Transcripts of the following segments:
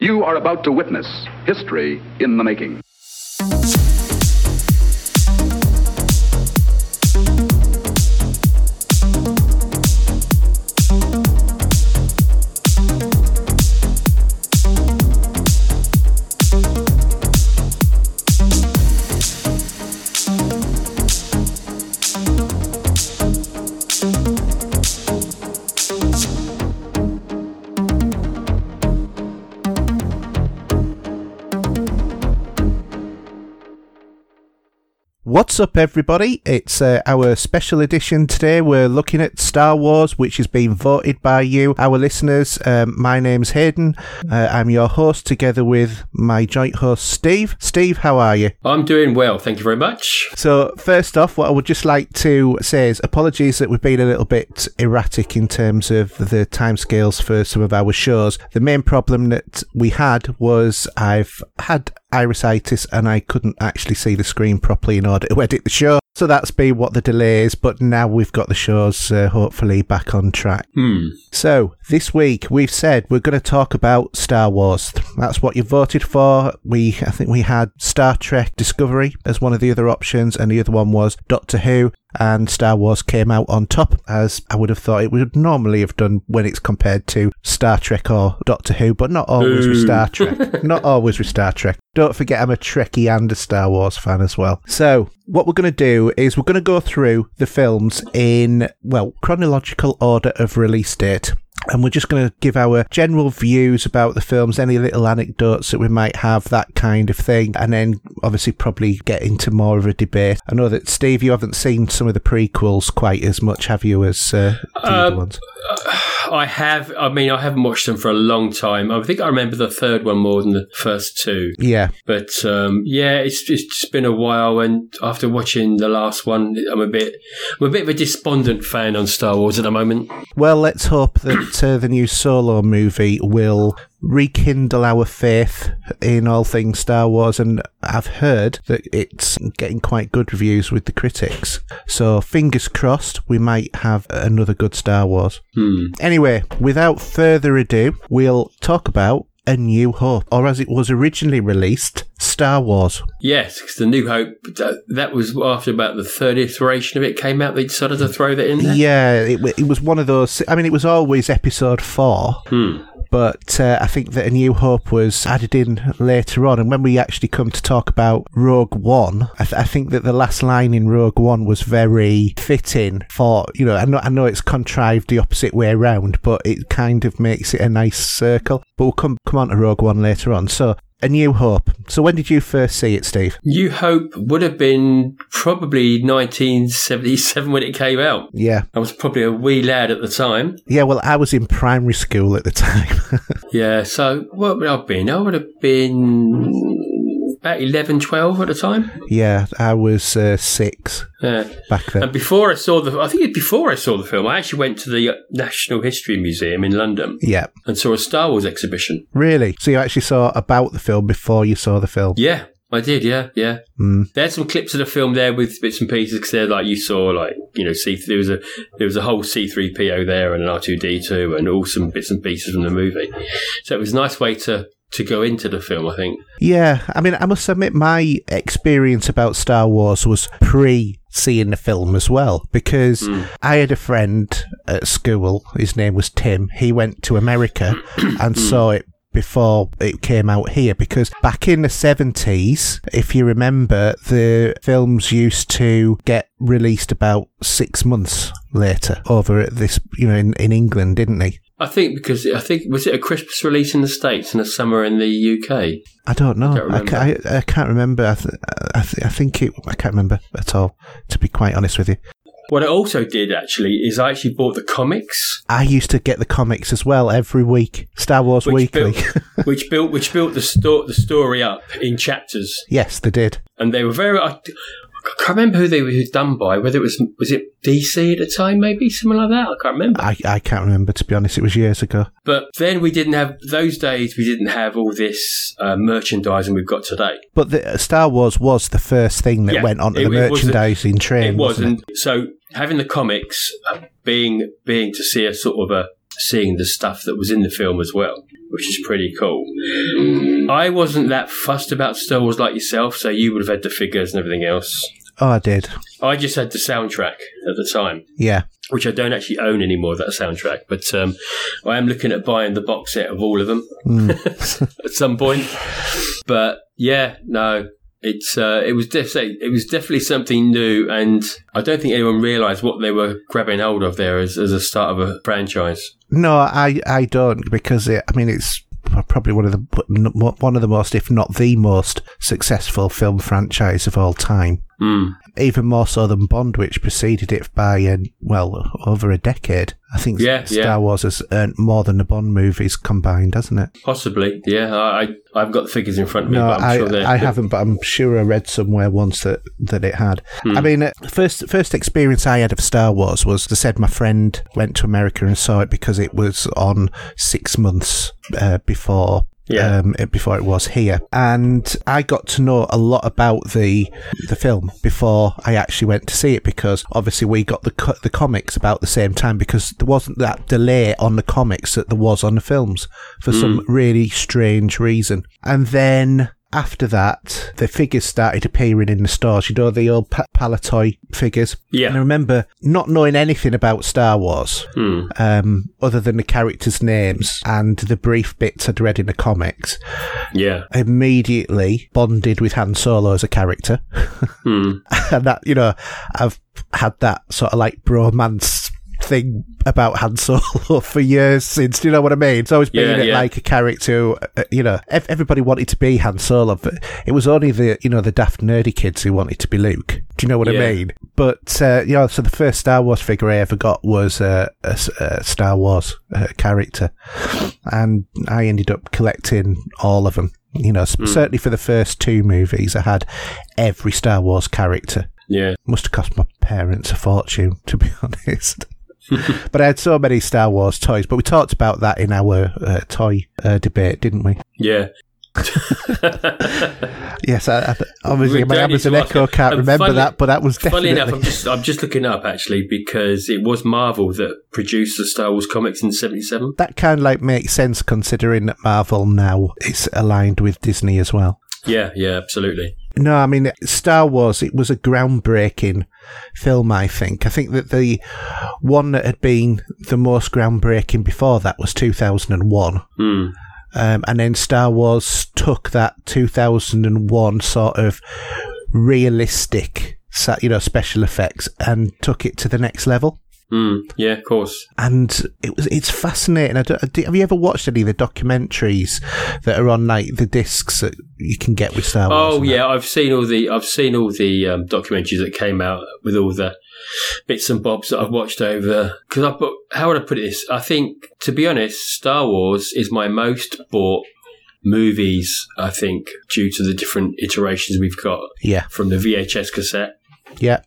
You are about to witness history in the making. What's up, everybody? It's uh, our special edition today. We're looking at Star Wars, which has been voted by you, our listeners. Um, my name's Hayden. Uh, I'm your host, together with my joint host, Steve. Steve, how are you? I'm doing well, thank you very much. So, first off, what I would just like to say is apologies that we've been a little bit erratic in terms of the timescales for some of our shows. The main problem that we had was I've had irisitis and I couldn't actually see the screen properly in order to edit the show. So that's been what the delay is, but now we've got the shows uh, hopefully back on track. Hmm. So, this week we've said we're going to talk about Star Wars. That's what you voted for. We, I think we had Star Trek Discovery as one of the other options, and the other one was Doctor Who. And Star Wars came out on top, as I would have thought it would normally have done when it's compared to Star Trek or Doctor Who, but not always with Star Trek. not always with Star Trek. Don't forget, I'm a Trekkie and a Star Wars fan as well. So, what we're going to do is we're going to go through the films in, well, chronological order of release date. And we're just going to give our general views about the films, any little anecdotes that we might have, that kind of thing. And then obviously probably get into more of a debate. I know that, Steve, you haven't seen some of the prequels quite as much, have you, as uh, the other Um, ones? I have, I mean, I haven't watched them for a long time. I think I remember the third one more than the first two. Yeah. But um, yeah, it's, it's just been a while, and after watching the last one, I'm a bit, I'm a bit of a despondent fan on Star Wars at the moment. Well, let's hope that uh, the new Solo movie will rekindle our faith in all things Star Wars. And I've heard that it's getting quite good reviews with the critics. So fingers crossed, we might have another good Star Wars. Hmm. Anyway, without further ado, we'll talk about A New Hope, or as it was originally released, Star Wars. Yes, 'cause the New Hope that, that was after about the third iteration of it came out. They decided to throw that in there. Yeah, it, it was one of those. I mean, it was always episode four. Hmm. But uh, I think that A New Hope was added in later on. And when we actually come to talk about Rogue One, I, th- I think that the last line in Rogue One was very fitting for, you know, I know, I know it's contrived the opposite way around, but it kind of makes it a nice circle. But we'll come, come on to Rogue One later on. So, A New Hope. So, when did you first see it, Steve? New Hope would have been probably 1977 when it came out. Yeah. I was probably a wee lad at the time. Yeah, well, I was in primary school at the time. Yeah, so what would I have been? I would have been about 11, 12 at the time. yeah, I was uh, six Yeah. back then. And before I saw the, I think before I saw the film, I actually went to the National History Museum in London yeah. and saw a Star Wars exhibition. Really? So, you actually saw about the film before you saw the film? Yeah, I did. Yeah, yeah. Mm. There's some clips of the film there with bits and pieces because they're like you saw, like you know, C there was a there was a whole C3PO there and an R2D2 and all some bits and pieces from the movie. So it was a nice way to to go into the film. I think. Yeah, I mean, I must admit, my experience about Star Wars was pre seeing the film as well, because hmm. I had a friend at school, his name was Tim. He went to America hmm. and saw it before it came out here because back in the 70s if you remember the films used to get released about 6 months later over at this you know in, in England didn't they I think because I think was it a Christmas release in the states and a summer in the UK. I don't know. don't I, I, I can't remember. I, th- I, th- I think it. I can't remember at all. To be quite honest with you, What I also did actually is I actually bought the comics, I used to get the comics as well every week. Star Wars which Weekly. built, which built which built the sto- the story up in chapters, yes, they did. and they were very. I, I can't remember who they were done by. Whether it was was it DC at the time, maybe something like that. I can't remember. I, I can't remember to be honest. It was years ago. But then we didn't have those days. We didn't have all this uh, merchandising we've got today. But the, uh, Star Wars was the first thing that Yeah, went onto it- the it was merchandising train. it was, wasn't and so having the comics uh, being being to see a sort of a seeing the stuff that was in the film as well, which is pretty cool. I wasn't that fussed about Star Wars like yourself, so you would have had the figures and everything else. Oh, I did. I just had the soundtrack at the time, Yeah. which I don't actually own anymore, that soundtrack, but um, I am looking at buying the box set of all of them at some point. But yeah, no. It's uh, it was definitely it was definitely something new, and I don't think anyone realised what they were grabbing hold of there as, as a start of a franchise. No, I I don't because it, I mean it's probably one of the one of the most, if not the most, successful film franchise of all time. Mm. Even more so than Bond, which preceded it by uh, well over a decade. I think Yeah, Star yeah. Wars has earned more than the Bond movies combined, hasn't it? Possibly, yeah. I, I've got the figures in front of me, No, but I'm I, sure. I haven't, but I'm sure I read somewhere once that, that it had. Hmm. I mean, uh, first first experience I had of Star Wars was they said my friend went to America and saw it because it was on six months uh, before. Yeah. Um, before it was here, and I got to know a lot about the the film before I actually went to see it because obviously we got the co- the comics about the same time because there wasn't that delay on the comics that there was on the films for some really strange reason, and then after that, the figures started appearing in the stores. You know, the old pa- Palitoy figures. Yeah. And I remember not knowing anything about Star Wars, Hmm. um, other than the characters' names and the brief bits I'd read in the comics. yeah. Immediately bonded with Han Solo as a character. Hmm. and that, you know, I've had that sort of like bromance thing about Han Solo for years since. Do you know what I mean? It's always been Yeah, yeah. like a character. uh, you know, ev- everybody wanted to be Han Solo, but it was only the you know the daft nerdy kids who wanted to be Luke. Do you know what Yeah. I mean? But uh, you know, so the first Star Wars figure I ever got was uh, a, a Star Wars uh, character, and I ended up collecting all of them. You know, Hmm. certainly for the first two movies, I had every Star Wars character Yeah. must have cost my parents a fortune, to be honest. but I had so many Star Wars toys. But we talked about that in our uh, toy uh, debate, didn't we? Yeah. Yes, I, I, obviously my Amazon ask Echo it. can't remember funny- that, but that was Funny definitely. enough, I'm just I'm just looking up actually because it was Marvel that produced the Star Wars comics in '77. that kind of like makes sense considering that Marvel now is aligned with Disney as well. Yeah, yeah, absolutely. No, I mean Star Wars. It was a groundbreaking film. I think. I think that the one that had been the most groundbreaking before that was two thousand and one. Hmm. Um, and then Star Wars took that 2001 sort of realistic, you know, special effects and took it to the next level. Hmm. Yeah, of course. And it was it's fascinating. I don't, have you ever watched any of the documentaries that are on like the discs that you can get with Star Wars? Oh and that? yeah, I've seen all the I've seen all the um, documentaries that came out with all the bits and bobs that I've watched over. Because I put how would I put this? I think to be honest, Star Wars is my most bought movies. I think due to the different iterations we've got yeah, from the VHS cassette yeah.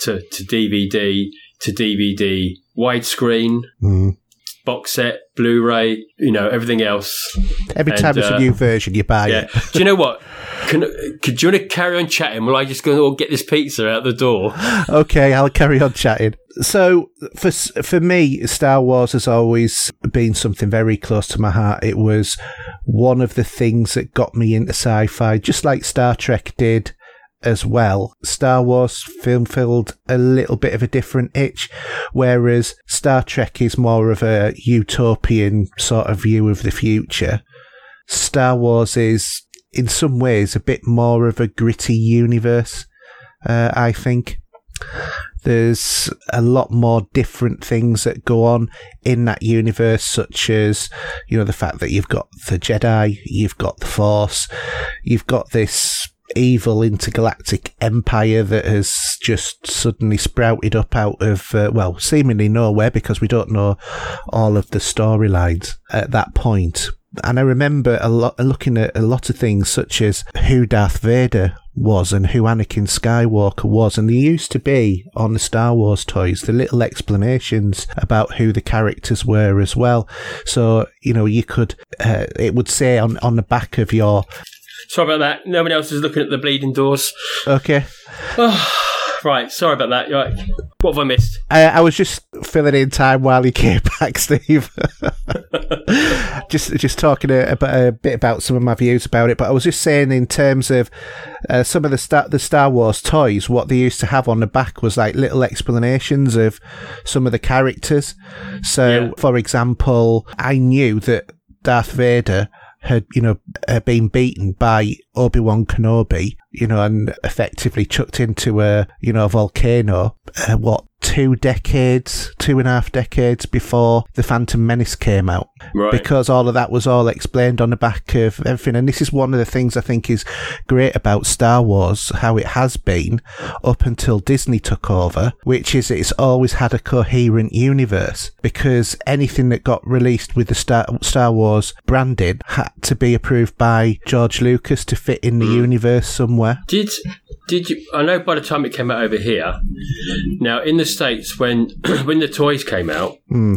to, to DVD to DVD, widescreen, Mm. box set, Blu-ray, you know everything else. Every And, time there's uh, a new version, you buy Yeah. it. Do you know what? Can, could do you want to carry on chatting while I just go and get this pizza out the door? okay, I'll carry on chatting. So for for me, Star Wars has always been something very close to my heart. It was one of the things that got me into sci-fi, just like Star Trek did as well. Star Wars film filled a little bit of a different itch, whereas Star Trek is more of a utopian sort of view of the future. Star Wars is, in some ways, a bit more of a gritty universe. Uh, I think there's a lot more different things that go on in that universe, such as, you know, the fact that you've got the Jedi, you've got the Force, you've got this evil intergalactic empire that has just suddenly sprouted up out of, uh, well, seemingly nowhere because we don't know all of the storylines at that point. And I remember a lot looking at a lot of things such as who Darth Vader was and who Anakin Skywalker was, and there used to be on the Star Wars toys the little explanations about who the characters were as well. So you know you could uh, it would say on on the back of your Sorry about that. No one else is looking at the bleeding doors. okay right. Sorry about that. Right. What have I missed? I, I was just filling in time while he came back, Steve. just just talking a, a, a, bit about some of my views about it, but I was just saying in terms of uh, some of the Star, the Star Wars toys, what they used to have on the back was like little explanations of some of the characters. So, Yeah. for example, I knew that Darth Vader had, you know, been beaten by Obi Wan Kenobi, you know, and effectively chucked into a, you know, a volcano. Uh, what two decades, two and a half decades before the Phantom Menace came out, Right. because all of that was all explained on the back of everything. And this is one of the things I think is great about Star Wars, how it has been up until Disney took over, which is it's always had a coherent universe because anything that got released with the Star, Star Wars branding had to be approved by George Lucas to fit in the mm. universe somewhere. Did did you? I know by the time it came out over here. Now in the states, when when the toys came out, hmm.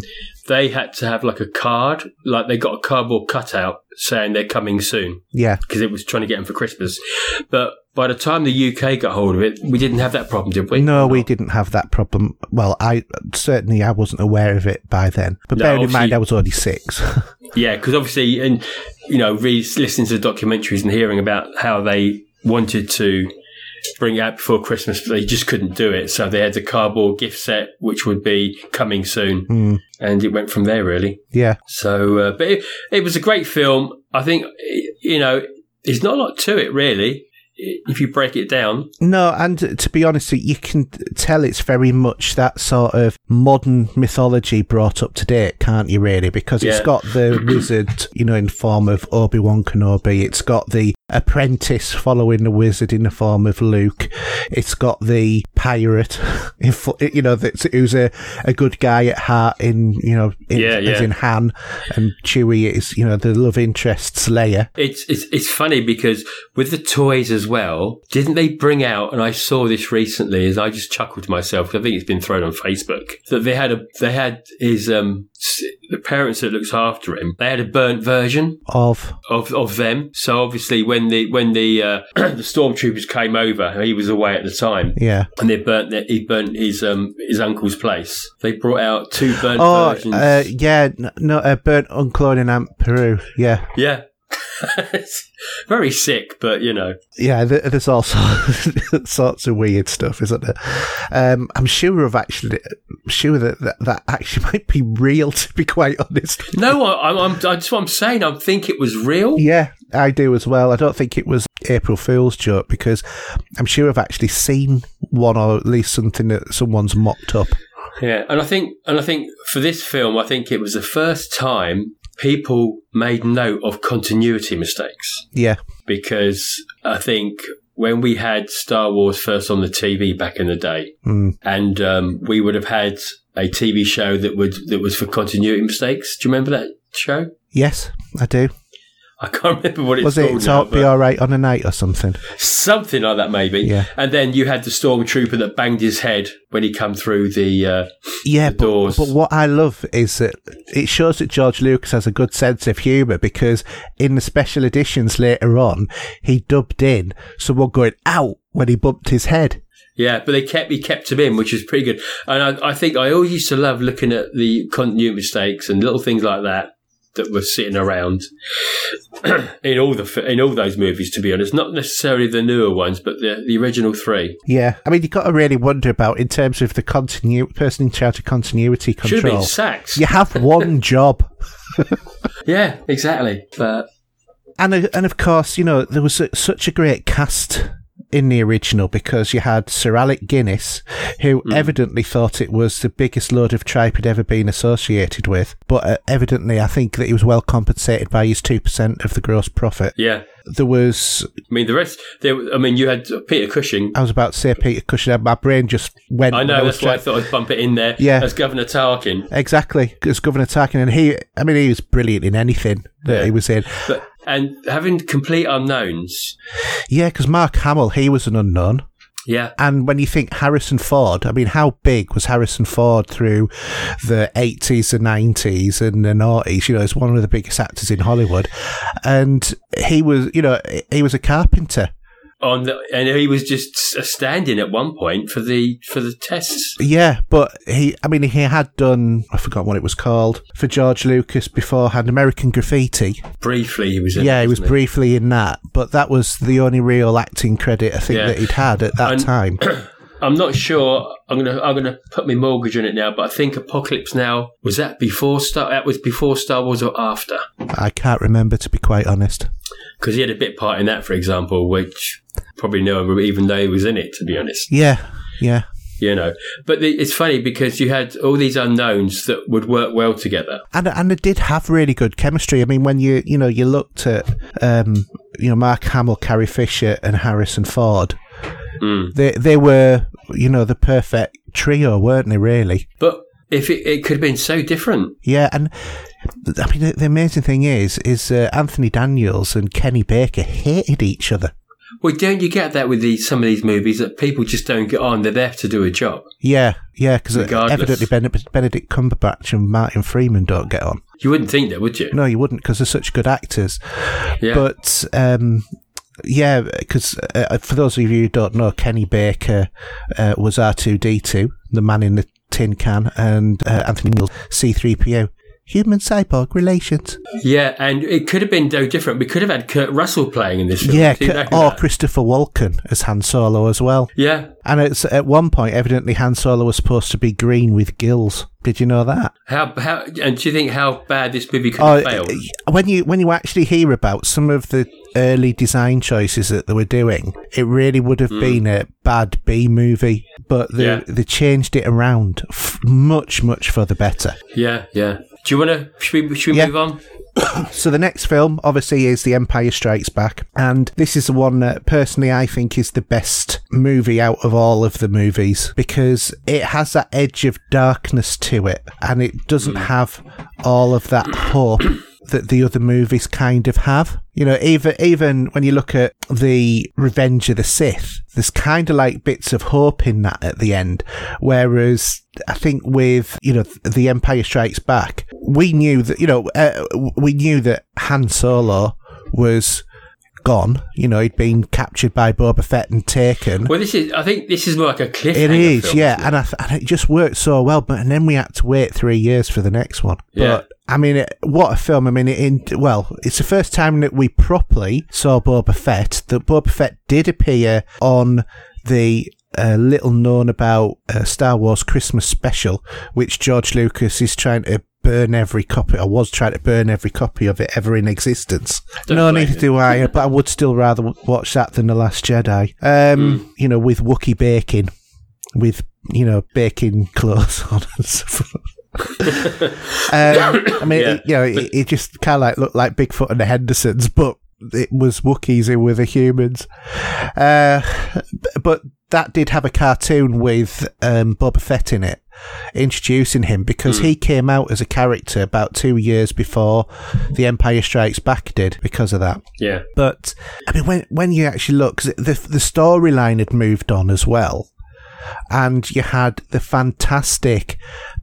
they had to have like a card, like they got a cardboard cutout saying they're coming soon Yeah. because it was trying to get them for Christmas. But by the time the UK got hold of it, we didn't have that problem, did we? No, we didn't have that problem. Well, I certainly I wasn't aware of it by then. But No, bearing in mind, I was already six. Yeah, because obviously, and you know, read, listening to the documentaries and hearing about how they wanted to bring it out before Christmas, but they just couldn't do it. So they had the cardboard gift set, which would be coming soon, and it went from there really. yeah, So, uh, but it, it was a great film. I think you know, there's not a lot to it really. If you break it down, No, and to be honest, you can tell it's very much that sort of modern mythology brought up to date, can't you? Really, because it's Yeah. got the wizard, you know, in form of Obi Wan Kenobi. It's got the apprentice following the wizard in the form of Luke. It's got the pirate, you know, that's who's a, a good guy at heart. In you know, in, Yeah, as in Han, and Chewie is you know the love interest's Leia. It's, it's it's funny because with the toys as well, didn't they bring out? And I saw this recently, as I just chuckled to myself. I think it's been thrown on Facebook that they had a they had his um the parents that looks after him. They had a burnt version Of of of them. So obviously, when the when the uh, the stormtroopers came over, he was away at the time. yeah, And they burnt the, he burnt his um his uncle's place. They brought out two burnt Oh, versions. uh, yeah, no, uh, burnt Uncle Owen in Aunt Beru. Yeah, yeah, It's very sick, but you know. yeah. There's all sorts, of weird stuff, isn't there? Um, I'm sure of actually, sure that, that that actually might be real. To be quite honest. No, I, I'm, I'm, that's what I'm saying. I think it was real. Yeah, I do as well. I don't think it was April Fool's joke because I'm sure I've actually seen one or at least something that someone's mocked up. Yeah, and I think, and I think for this film, I think it was the first time people made note of continuity mistakes Yeah, because I think when we had Star Wars first on the TV back in the day, Mm. and um, we would have had a TV show that would that was for continuity mistakes. Do you remember that show? yes, I do. I can't remember what it's Was called it now, "Talk Be but All Right on a Night" or something? something like that, maybe. Yeah. And then you had the stormtrooper that banged his head when he come through the. Uh, Yeah, the but, doors. but what I love is that it shows that George Lucas has a good sense of humour because in the special editions later on, he dubbed in someone going out when he bumped his head. Yeah, but they kept he kept him in, which is pretty good. And I, I think I always used to love looking at the continuity mistakes and little things like that that were sitting around in all the in all those movies. To be honest, not necessarily the newer ones, but the the original three. Yeah, I mean, you've got to really wonder about in terms of the continu- person in charge of continuity control. Should have been control. sacked. You have one job. Yeah, exactly. But And uh, and of course, you know there was such a great cast in the original because you had Sir Alec Guinness, who Hmm. evidently thought it was the biggest load of tripe he'd ever been associated with. But uh, evidently, I think that he was well compensated by his two percent of the gross profit. yeah, There was, I mean the rest. There, I mean you had Peter Cushing. I was about to say Peter Cushing. My brain just went. I know that's why I thought I'd bump it in there. Yeah. as Governor Tarkin. Exactly, as Governor Tarkin, and he. I mean, he was brilliant in anything that Yeah. he was in. But and having complete unknowns. Yeah, because Mark Hamill, he was an unknown. Yeah, And when you think Harrison Ford, I mean, how big was Harrison Ford through the 80s, the 90s, and the 90s? You know, he's one of the biggest actors in Hollywood. And he was, you know, he was a carpenter. On the, and he was just uh, standing at one point for the for the tests. Yeah, but he, I mean, he had done, I forgot what it was called, for George Lucas beforehand, American Graffiti. Briefly, he was in Yeah, it, he was briefly in that, but that was the only real acting credit I think Yeah. that he'd had at that And- time. I'm not sure. I'm gonna I'm gonna put my mortgage on it now, but I think Apocalypse Now was that before Star that was before Star Wars or after? I can't remember, to be quite honest. Because he had a bit part in that, for example, which probably no one even know he was in it. To be honest, Yeah, yeah. you know. But the, it's funny because you had all these unknowns that would work well together. and and it did have really good chemistry. I mean, when you you know you looked at um, you know Mark Hamill, Carrie Fisher, and Harrison Ford, Mm. they they were you know the perfect trio, weren't they? Really? But if it, it could have been so different, Yeah, and I mean the, the amazing thing is is uh, Anthony Daniels and Kenny Baker hated each other. Well, don't you get that with these some of these movies that people just don't get on? They're there to do a job. Yeah, yeah, because evidently Benedict, Cumberbatch and Martin Freeman don't get on. You wouldn't think that, would you? No, you wouldn't because they're such good actors. Yeah. But um, yeah, because uh, for those of you who don't know, Kenny Baker uh, was R two D two, the man in the tin can, and uh, Anthony Daniels C three PO. Human cyborg relations. Yeah, and it could have been no different. We could have had Kurt Russell playing in this film. Yeah, Do you c- know or that? Christopher Walken as Han Solo as well. yeah. And it's at one point, evidently, Han Solo was supposed to be green with gills. Did you know that? How how and do you think how bad this movie could Oh, have failed? when you when you actually hear about some of the early design choices that they were doing, it really would have mm. been a bad B movie. But they Yeah. they changed it around f- much much for the better. Yeah, yeah. Do you want to? Should we, should we Yeah. move on? So the next film, obviously, is The Empire Strikes Back, and this is the one that personally I think is the best movie out of all of the movies because it has that edge of darkness to it, and it doesn't hmm. have all of that hope that the other movies kind of have. You know, even even when you look at the Revenge of the Sith, there's kind of like bits of hope in that at the end, whereas I think with you know the Empire Strikes Back, we knew that you know uh, we knew that Han Solo was gone. You know, he'd been captured by Boba Fett and taken. Well, this is. I think this is more like a cliffhanger. It is, film, yeah, and, I th- and it just worked so well. But and then we had to wait three years for the next one. Yeah. But I mean, it, what a film! I mean, it, in well, it's the first time that we properly saw Boba Fett. That Boba Fett did appear on the uh, little known about uh, Star Wars Christmas special, which George Lucas is trying to burn every copy, I was trying to burn every copy of it ever in existence. Don't no, neither him. do I, but I would still rather watch that than The Last Jedi. Um, Hmm. You know, with Wookiee baking, with, you know, baking clothes on and stuff. um, I mean, Yeah. it, you know, it, it just kind of like looked like Bigfoot and the Hendersons, but it was Wookiees in with the humans. Uh, but that did have a cartoon with um, Boba Fett in it, introducing him because he came out as a character about two years before The Empire Strikes Back did because of that. yeah. But I mean, when when you actually look, 'cause the the storyline had moved on as well, and you had the fantastic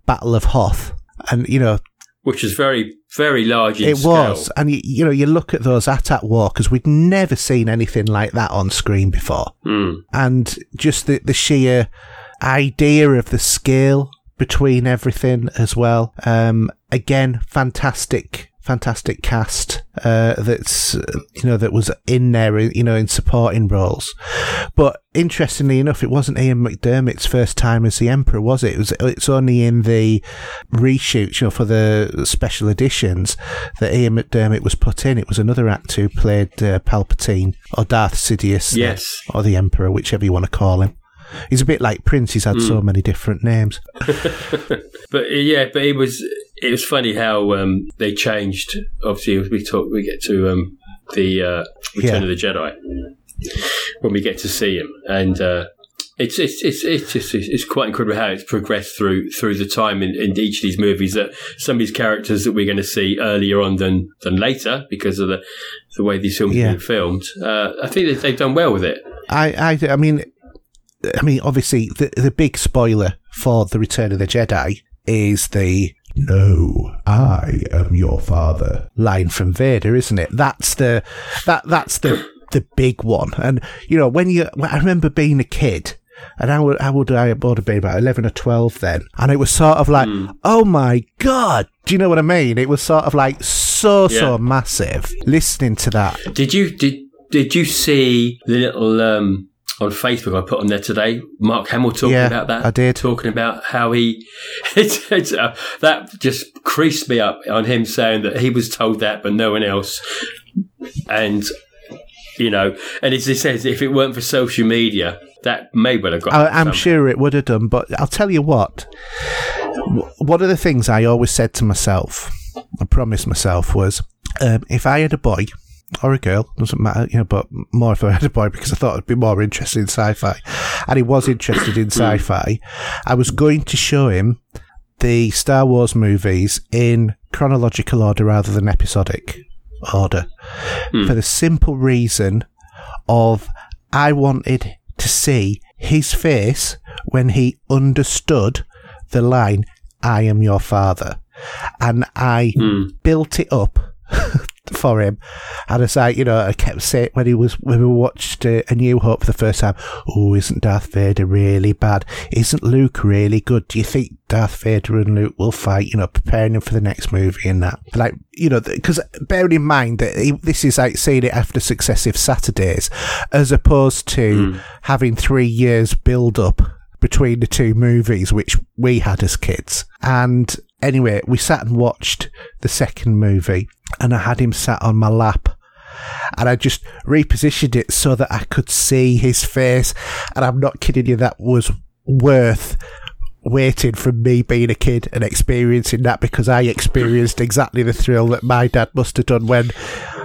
Battle of Hoth, and you know Which is very, very large in it scale. was, and you, you know you look at those Attack walkers, we'd never seen anything like that on screen before, Mm. and just the the sheer idea of the scale between everything as well. Um, again, fantastic, fantastic cast uh, that's uh, you know that was in there, you know, in supporting roles. But interestingly enough, it wasn't Ian McDiarmid's first time as the Emperor, was it? It was. It's only in the reshoots, you know, for the special editions that Ian McDiarmid was put in. It was another actor who played uh, Palpatine or Darth Sidious, Yes. or the Emperor, whichever you want to call him. He's a bit like Prince. He's had Hmm. so many different names. But uh, yeah, but it was it was funny how um, they changed. Obviously, we talk, we get to um, the uh, Return Yeah. of the Jedi when we get to see him, and uh, it's it's it's it's just it's, it's quite incredible how it's progressed through through the time in, in each of these movies. That some of these characters that we're going to see earlier on than than later because of the the way these films Yeah. have been filmed. Uh, I think that they've done well with it. I, I, I mean, I mean, obviously, the the big spoiler for the Return of the Jedi is the "No, I am your father" line from Vader, isn't it? That's the that that's the the big one. And you know, when you, I remember being a kid. And how, would- how would I would have been about eleven or twelve then? And it was sort of like, oh my god, do you know what I mean? It was sort of like so so massive. Listening to that, Did you did did you see the little um, on Facebook I put on there today? Mark Hamill talking Yeah, about that. I did. talking about how he it's, it's, uh, that just creased me up on him saying that he was told that, but no one else. And you know, and as he says, if it weren't for social media, that may well have got. I, I'm some- sure it would have done. But I'll tell you what. One of the things I always said to myself, I promised myself, was um, if I had a boy or a girl, doesn't matter, you know, but more if I had a boy because I thought I'd be more interested in sci-fi, and he was interested in sci-fi. I was going to show him the Star Wars movies in chronological order rather than episodic order, hmm. for the simple reason of I wanted to see his face when he understood the line "I am your father," and I hmm. built it up for him. And it's like you know, I kept saying when he was when we watched uh, A New Hope for the first time, "Oh, isn't Darth Vader really bad? Isn't Luke really good? Do you think Darth Vader and Luke will fight?" You know, preparing him for the next movie and that. Like you know, because bearing in mind that he, this is like seeing it after successive Saturdays, as opposed to having three years build up between the two movies, which we had as kids. And anyway, we sat and watched the second movie, and I had him sat on my lap. And I just repositioned it so that I could see his face. And I'm not kidding you, that was worth waiting from me being a kid and experiencing that because I experienced exactly the thrill that my dad must have done when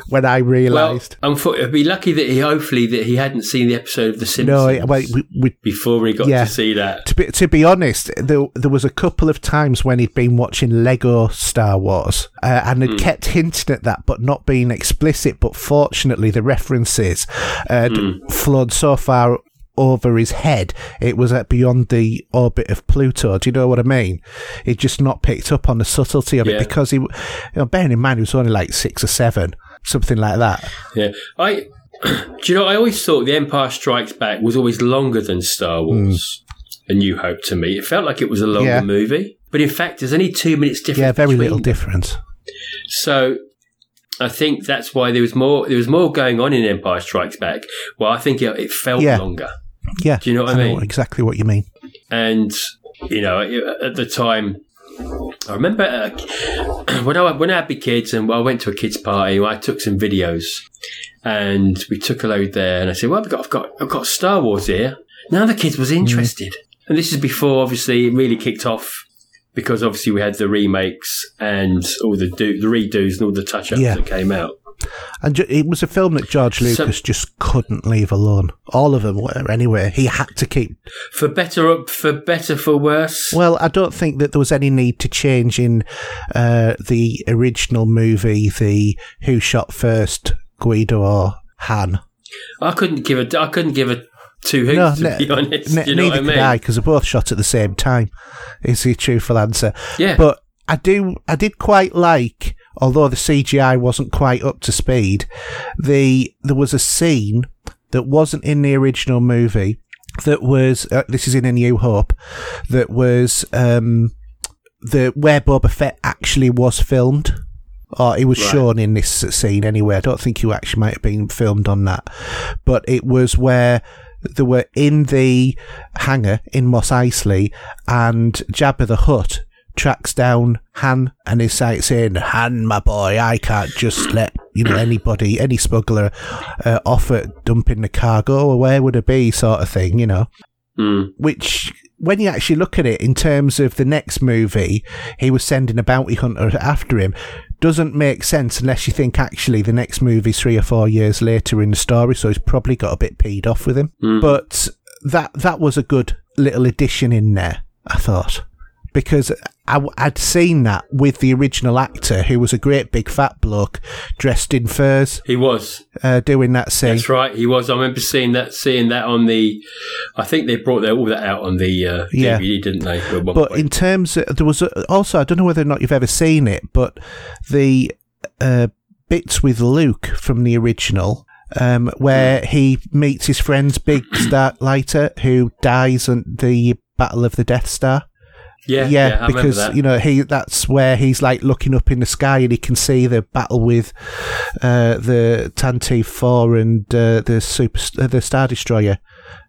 when I Well, realised. unfor- it'd be lucky that he hopefully that he hadn't seen the episode of The Simpsons no, well, we, we before he got Yeah. to see that. to be, to be honest, there, there was a couple of times when he'd been watching Lego Star Wars uh, and had kept hinting at that, but not being explicit. But fortunately, the references had flown so far over his head, it was at beyond the orbit of Pluto. Do you know what I mean? He'd just not picked up on the subtlety of Yeah. it because he, you know, bearing in mind, he was only like six or seven, something like that. Yeah, I. Do you know? I always thought The Empire Strikes Back was always longer than Star Wars. A New Hope to me, it felt like it was a longer Hmm. Yeah. movie, but in fact, there's only two minutes difference. Yeah, very little difference. So, I think that's why there was more. There was more going on in Empire Strikes Back. Well, I think it, it felt Yeah. longer, Yeah, Do you know what I know mean? exactly what you mean. and you know, at the time. I remember uh, when I when I had my kids and I went to a kids party. I took some videos, and we took a load there. And I said, "Well, I've got I've got I've got Star Wars here." Now the kids was interested, and this is before obviously it really kicked off because obviously we had the remakes and all the do, the redos and all the touch ups Yeah. that came out. And ju- it was a film that George So- Lucas just couldn't leave alone. All of them were anyway. He had to keep. For better up, for better, for worse. Well, I don't think that there was any need to change in uh, the original movie, the Who Shot First, Greedo or Han. I couldn't give a I couldn't give a two hoots No, to be honest. ne- you know neither what I mean? could I because they're both shot at the same time. Is the truthful answer? Yeah. But I do, I did quite like, although the CGI wasn't quite up to speed. The there was a scene that wasn't in the original movie. That was uh, this is in A New Hope. That was um, the where Boba Fett actually was filmed. Or it was Right. shown in this scene anyway. I don't think you actually might have been filmed on that, but it was where they were in the hangar in Mos Eisley, and Jabba the Hutt tracks down Han and is like saying, "Han, my boy, I can't just let you know anybody, any smuggler, uh, off at dumping the cargo. Where would it be?" Sort of thing, you know Mm. which when you actually look at it in terms of the next movie, he was sending a bounty hunter after him. Doesn't make sense unless you think actually the next movie's three or four years later in the story, so he's probably got a bit peed off with him. But that that was a good little addition in there, I thought, because I, would seen that with the original actor, who was a great big fat bloke dressed in furs, He was. uh, doing that scene. That's right. He was. I remember seeing that. Seeing that on the. I think they brought that, all that out on the uh, Yeah. DVD, didn't they? But point? in terms of, there was also, I don't know whether or not you've ever seen it, but the uh, bits with Luke from the original, um, where he meets his friend's Biggs Star Darklighter who dies at the Battle of the Death Star. Yeah, yeah, yeah, because you know he that's where he's like looking up in the sky and he can see the battle with uh, the Tantive Four and uh, the super uh, the Star Destroyer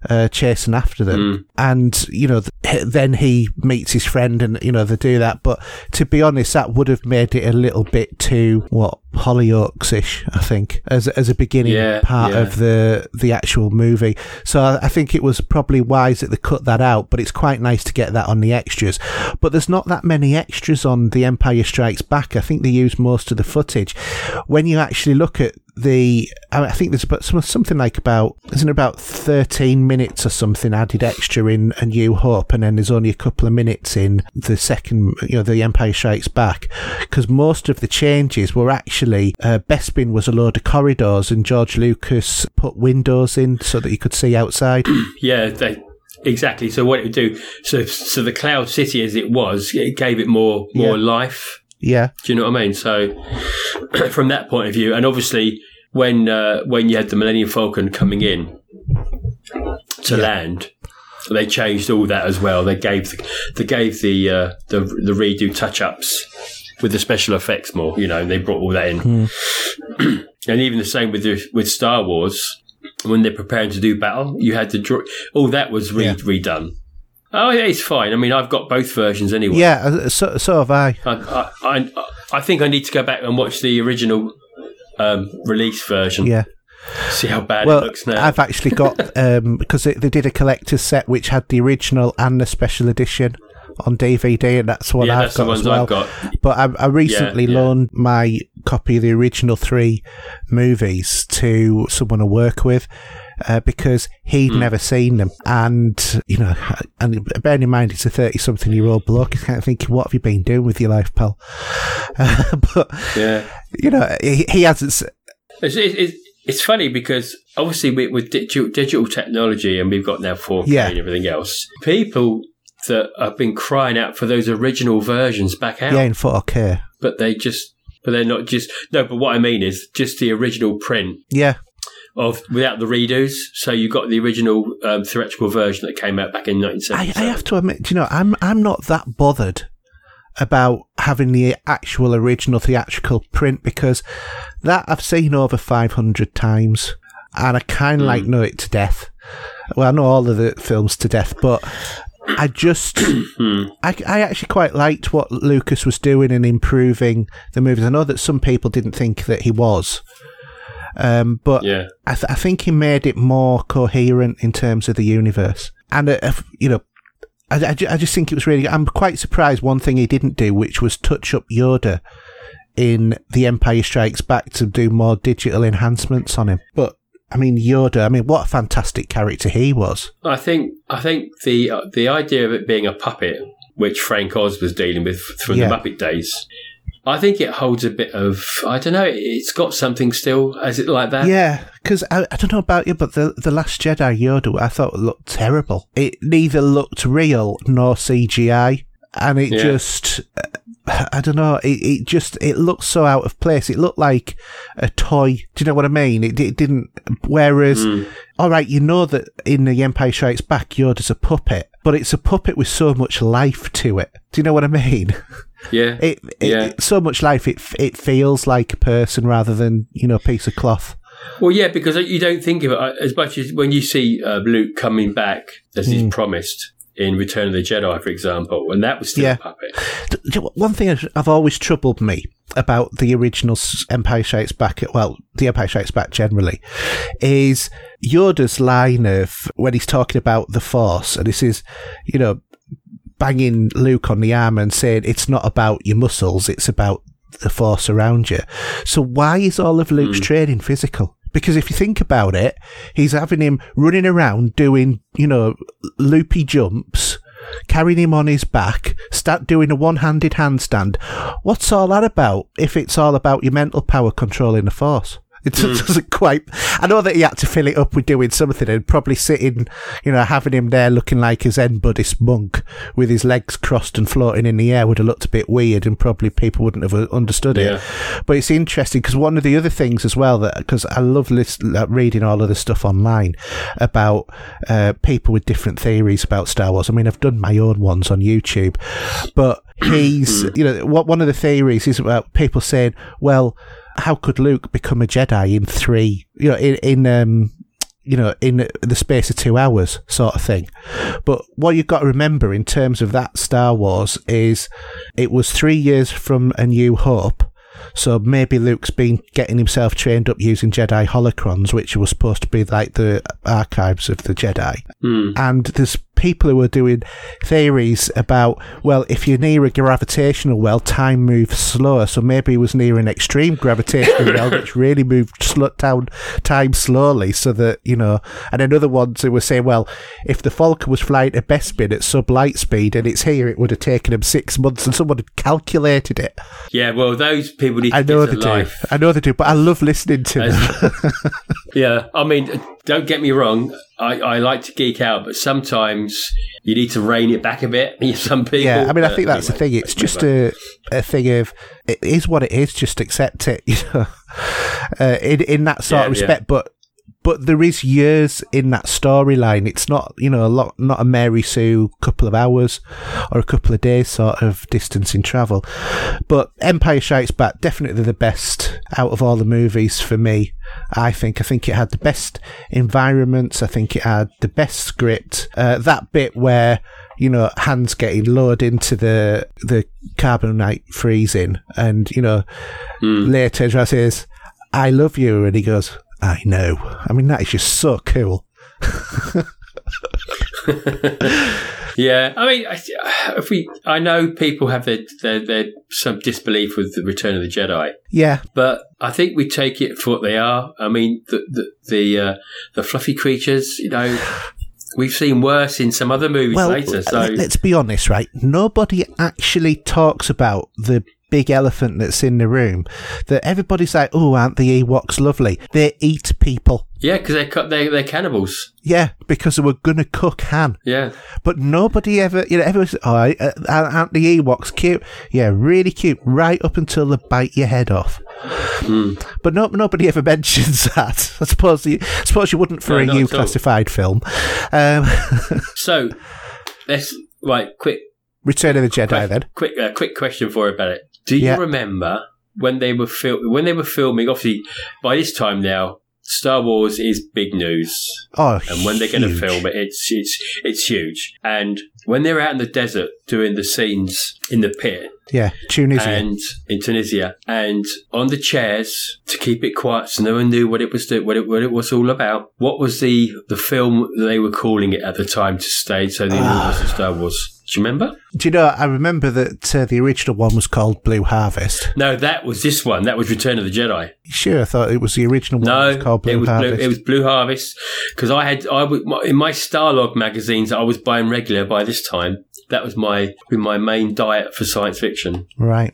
uh, chasing after them, Mm. and you know th- then he meets his friend and you know they do that. But to be honest, that would have made it a little bit too what Hollyoaks ish, I think, as as a beginning Yeah, part yeah. of the the actual movie. So I, I think it was probably wise that they cut that out, but it's quite nice to get that on the extras. But there's not that many extras on The Empire Strikes Back. I think they use most of the footage. When you actually look at the, I think there's about something like about isn't it about 13 minutes or something added extra in A New Hope, and then there's only a couple of minutes in the second, you know, The Empire Strikes Back, because most of the changes were actually uh, Bespin was a load of corridors, and George Lucas put windows in so that you could see outside. Yeah, they, exactly. So what it would do, so so the Cloud City as it was, it gave it more more Yeah. life. Yeah, Do you know what I mean? So from that point of view, and obviously when uh, when you had the Millennium Falcon coming in to land, they changed all that as well. They gave the, they gave the uh, the the redo touch ups with the special effects more. You know, and they brought all that in. and even the same with the, with Star Wars when they're preparing to do battle, you had to draw. All that was re- Yeah. redone. Oh, yeah, it's fine. I mean, I've got both versions anyway. yeah. uh, So, so have I. I, I, I, I think I need to go back and watch the original um, release version. Yeah. See how bad Well, it looks now. I've actually got um because they, they did a collector's set which had the original and the special edition on DVD, and that's what yeah, I've that's got the ones as well. I've got. But I, I recently Yeah, yeah. loaned my copy of the original three movies to someone I work with. Uh, because he'd Hmm. never seen them, and you know, and bearing in mind it's a thirty-something-year-old bloke, he's kind of thinking, "What have you been doing with your life, pal?" Uh, but Yeah. you know, he, he hasn't. It's, it, it, it's funny because obviously with, with digital, digital technology and we've got now 4K Yeah. and everything else, people that have been crying out for those original versions back out, Yeah, in 4K. but they just, but they're not just, no, but what I mean is just the original print Yeah, of without the redos. So you got the original um, theatrical version that came out back in I, I have to admit, you know, I'm I'm not that bothered about having the actual original theatrical print because that I've seen over 500 times and I kind of like know it to death. Well, I know all of the films to death, but I just, I, I actually quite liked what Lucas was doing in improving the movies. I know that some people didn't think that he was. Um, but Yeah. I, th- I think he made it more coherent in terms of the universe. And, uh, you know, I, I, ju- I just think it was really. I'm quite surprised one thing he didn't do, which was touch up Yoda in The Empire Strikes Back to do more digital enhancements on him. But, I mean, Yoda, I mean, what a fantastic character he was. I think I think the uh, the idea of it being a puppet, which Frank Oz was dealing with from Yeah. the Muppet days, I think it holds a bit of I don't know. It's got something still. Is it like that? Yeah, because I, I don't know about you, but the the Last Jedi Yoda, I thought looked terrible. It neither looked real nor CGI, and it Yeah. just, I don't know, it, it just it looked so out of place. It looked like a toy. Do you know what I mean? It, it didn't. Whereas, Mm. all right, you know that in the Empire Strikes Back, Yoda's a puppet, but it's a puppet with so much life to it. Do you know what I mean? Yeah. It, it, Yeah. it- so much life. It it feels like a person rather than you know a piece of cloth. Well, yeah, because you don't think of it uh, as much as when you see uh, Luke coming back as Hmm. he's promised in Return of the Jedi, for example, and that was still Yeah. a puppet. Do you know what- One thing I've- always troubled me about the original Empire Strikes Back, at well, the Empire Strikes Back generally, is Yoda's line of when he's talking about the Force, and this is, you know, banging Luke on the arm and saying it's not about your muscles, it's about the Force around you. So why is all of Luke's hmm. training physical? Because if you think about it, he's having him running around doing, you know, loopy jumps, carrying him on his back, start doing a one-handed handstand. What's all that about? If it's all about your mental power controlling the force, It doesn't quite. I know that he had to fill it up with doing something and probably sitting, you know, having him there looking like his Zen Buddhist monk with his legs crossed and floating in the air would have looked a bit weird and probably people wouldn't have uh, understood Yeah. it. But it's interesting because one of the other things as well that because I love list, like, reading all of the stuff online about uh, people with different theories about Star Wars. I mean, I've done my own ones on YouTube, but he's you know what one of the theories is about people saying, well, how could Luke become a Jedi in three? You know, in in um. You know, in the space of two hours, sort of thing. But what you've got to remember in terms of that Star Wars is it was three years from A New Hope. So maybe Luke's been getting himself trained up using Jedi holocrons, which was supposed to be like the archives of the Jedi. And there's people who are doing theories about, well, if you're near a gravitational well, time moves slower. So maybe he was near an extreme gravitational well, which really moved sl- down time slowly. So that, you know, and another ones who were saying, well, if the Falcon was flying at best Bespin at sub light speed and it's here, it would have taken him six months and someone had calculated it. Yeah, well, those people need to I know they do. life. I know they do, but I love listening to them. Yeah, I mean, don't get me wrong. I, I like to geek out, but sometimes you need to rein it back a bit. Some people. Yeah, I mean, I think that's the thing. It's just a, a thing of it is what it is. Just accept it, you know, uh, in in that sort Yeah, of respect. But but there is years in that storyline. It's not you know a lot, not a Mary Sue couple of hours or a couple of days sort of distance in travel. But Empire Strikes Back definitely the best out of all the movies for me. I think. I think it had the best environments. I think it had the best script. Uh, that bit where you know Han's getting lowered into the the carbonite freezing, and you know later Ezra says, "I love you," and he goes, "I know." I mean, that is just so cool. Yeah, I mean, I, if we, I know people have their, their, their some disbelief with the Return of the Jedi, Yeah, but I think we take it for what they are. I mean, the the the, uh, the fluffy creatures, you know, we've seen worse in some other movies well, later. So let's be honest, right? Nobody actually talks about the big elephant that's in the room. That everybody's like, "Oh, aren't the Ewoks lovely? They eat people." yeah, because they're cut- they they're cannibals. Yeah, because they were gonna cook Han. Yeah, But nobody ever, you know, everyone's, oh, uh, aren't the Ewoks cute? Yeah, really cute, right up until they bite your head off. Hmm. But no, nobody ever mentions that. I suppose you, I suppose you wouldn't for No, a U classified film. Um, so let's right quick Return of the Jedi, quick then. quick uh, quick question for you about it. Do you Yeah. remember when they were fil- when they were filming? Obviously, by this time now, Star Wars is big news. Oh, and when they're going to film it, it's it's it's huge. And when they're out in the desert doing the scenes in the pit Yeah, Tunisia. and in Tunisia, and on the chairs to keep it quiet, so no one knew what it was do- what it what it was all about. What was the the film they were calling it at the time to stay so they knew it was ah. Star Wars? Do you remember? Do you know, I remember that uh, the original one was called Blue Harvest. No, that was this one. That was Return of the Jedi. Sure, I thought it was the original one No, was called Blue it was Harvest. Blue, it was Blue Harvest because I had I was my- in my Starlog magazines I was buying regular by this time. That was my my main diet for science fiction. right.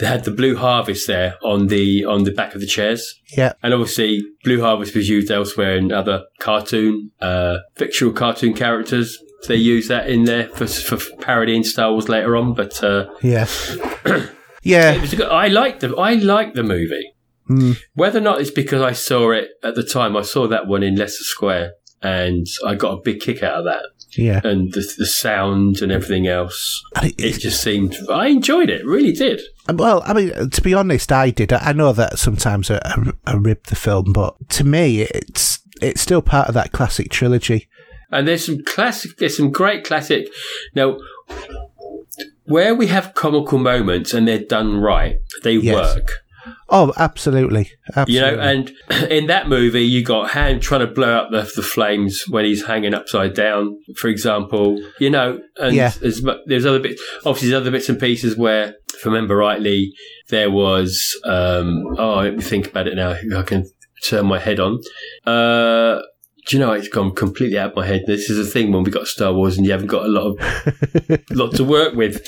They had the Blue Harvest there on the on the back of the chairs, Yeah, and obviously Blue Harvest was used elsewhere in other cartoon, uh, fictional cartoon characters. They use that in there for, for parodying Star Wars later on, but uh, yeah. it yeah, was a good, I liked the I liked the movie. Mm. Whether or not it's because I saw it at the time, I saw that one in Leicester Square, and I got a big kick out of that, yeah. and the, the sound and everything else. And it- It just seemed I enjoyed it, really did. Well, I mean, to be honest, I did. I know that sometimes I, I, I rib the film, but to me, it's it's still part of that classic trilogy. And there's some classic, there's some great classic. Now, where we have comical moments and they're done right, they Yes. work. Oh, absolutely, absolutely. You know, and in that movie, you got Han trying to blow up the, the flames when he's hanging upside down, for example. You know, and Yeah. there's, there's other bits, obviously, there's other bits and pieces where, if I remember rightly, there was, um, oh, let me think about it now. I can turn my head on. Uh, do you know, it's gone completely out of my head. This is a thing when we got Star Wars and you haven't got a lot of, lot to work with.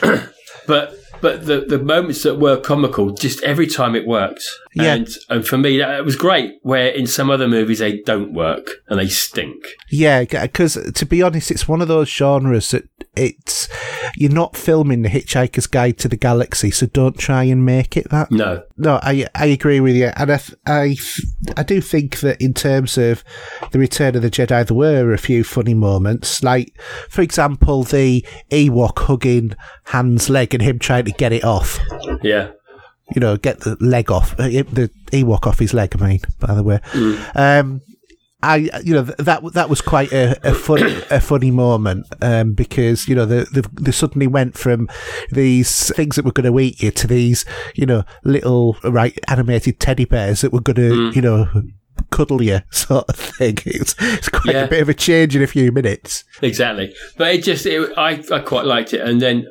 but, but the, the moments that were comical, just every time it worked. Yeah. And and for me, that was great. Where in some other movies they don't work and they stink. Yeah, because uh, uh, to be honest, it's one of those genres that it's you're not filming the Hitchhiker's Guide to the Galaxy, so don't try and make it that. No, No, I I agree with you, and I I I do think that in terms of the Return of the Jedi, there were a few funny moments, like for example the Ewok hugging Han's leg and him trying to get it off. yeah, You know, get the leg off uh, the Ewok off his leg. I mean, by the way. Um, I, you know, that that was quite a, a funny a funny moment um, because you know they, they they suddenly went from these things that were going to eat you to these you know little right animated teddy bears that were going to you know cuddle you sort of thing. It's it's quite Yeah. a bit of a change in a few minutes. exactly. But it just, it, I I quite liked it. And then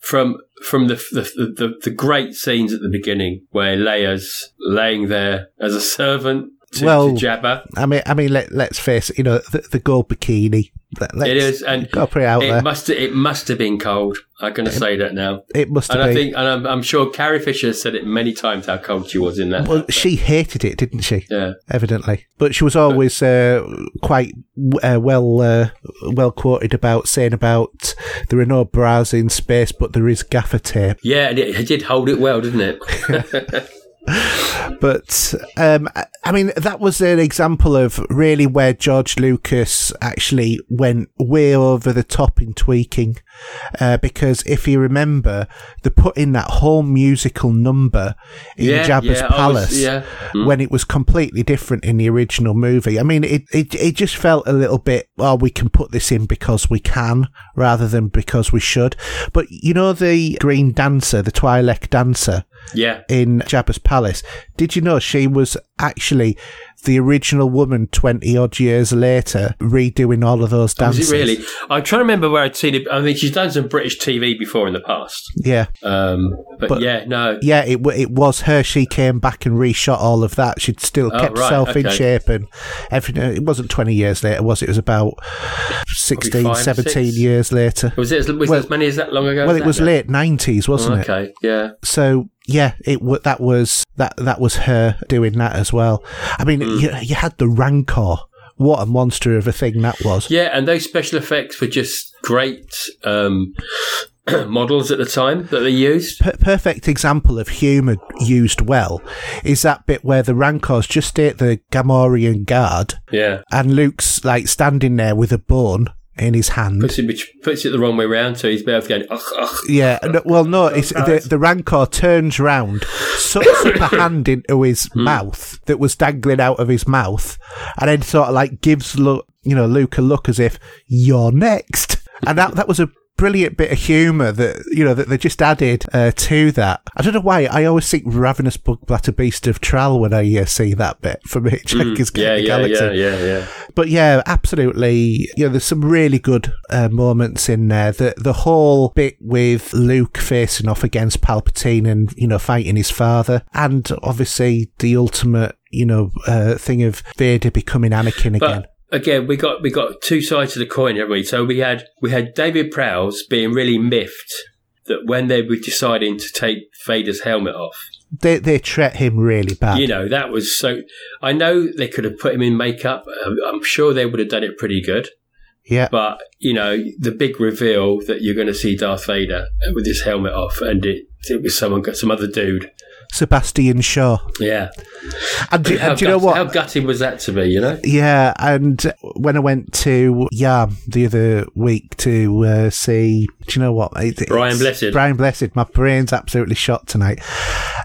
from from the the, the the great scenes at the beginning where Leia's laying there as a servant to, Well, to Jabba. I mean, I mean, let let's face it. You know, the, the gold bikini. Let, let's It is, and go put it out it there. must it must have been cold. I'm going to say that now. it must have And I been. think, and I'm, I'm sure Carrie Fisher said it many times how cold she was in that. well, she hated it, didn't she? yeah, evidently. But she was always uh, quite uh, well uh, well quoted about saying about there are no bras in space, but there is gaffer tape. yeah, and it, it did hold it well, didn't it? But um, I- mean, that was an example of really where George Lucas actually went way over the top in tweaking. Uh, because if you remember, they put in that whole musical number in Yeah, Jabba's yeah, I was- palace yeah. Mm. when it was completely different in the original movie. I mean, it, it it just felt a little bit, oh, we can put this in because we can rather than because we should. But you know, the Green Dancer, the Twi'lek Dancer yeah. in Jabba's palace, did you know she was actually the original woman 20 odd years later redoing all of those Oh, Was dances? it really? I'm trying to remember where I'd seen it. I mean, she's done some British TV before in the past. Yeah. Um, but, But- yeah, no. Yeah, it it was her. She came back and reshot all of that. She'd still Oh, kept right, herself in shape and everything. It wasn't 20 years later, was it? It was about 16, five, 17 six? years later. Was it as, was Well- it as many as that long ago? Well, it was that? late 90s, wasn't it? Okay, yeah. So yeah, it w- that was that that was her doing that as well. I mean, Hmm. you, you had the Rancor. What a monster of a thing that was. Yeah, and those special effects were just great um, models at the time that they used. Per- perfect example of humour used well is that bit where the Rancors just ate the Gamorrean guard, Yeah. and Luke's like standing there with a bone in his hand. Puts it, which puts it the wrong way round, so he's both going, ugh, ugh. Yeah, no, well, no, it's the, the Rancor turns round, sucks up a hand into his hmm. mouth that was dangling out of his mouth, and then sort of like gives look, you know, Luke a look as if you're next, and that that was a brilliant bit of humour that you know that they just added uh, to that. I don't know why I always think Ravenous Bug Blatter Beast of Tral when I uh, see that bit from Hitchhiker's Mm, Yeah, Guide to the yeah, Galaxy yeah, yeah, yeah. but yeah, absolutely. You know, there's some really good uh, moments in there. The the whole bit with Luke facing off against Palpatine and you know fighting his father, and obviously the ultimate you know uh, thing of Vader becoming Anakin again. But again, we got we got two sides to the coin, haven't we? So we had we had David Prowse being really miffed that when they were deciding to take Vader's helmet off, They they treat him really bad. you know, that was so. I know they could have put him in makeup. I'm- I'm sure they would have done it pretty good. yeah, But you know, the big reveal that you're going to see Darth Vader with his helmet off, and it it was someone, got some other dude. Sebastian Shaw. Yeah, And, do, how, and do you know what? How gutting was that to me, You know. Yeah, and when I went to Yam the other week to uh, see, do you know what? It- Brian Blessed. Brian Blessed. My brain's absolutely shot tonight.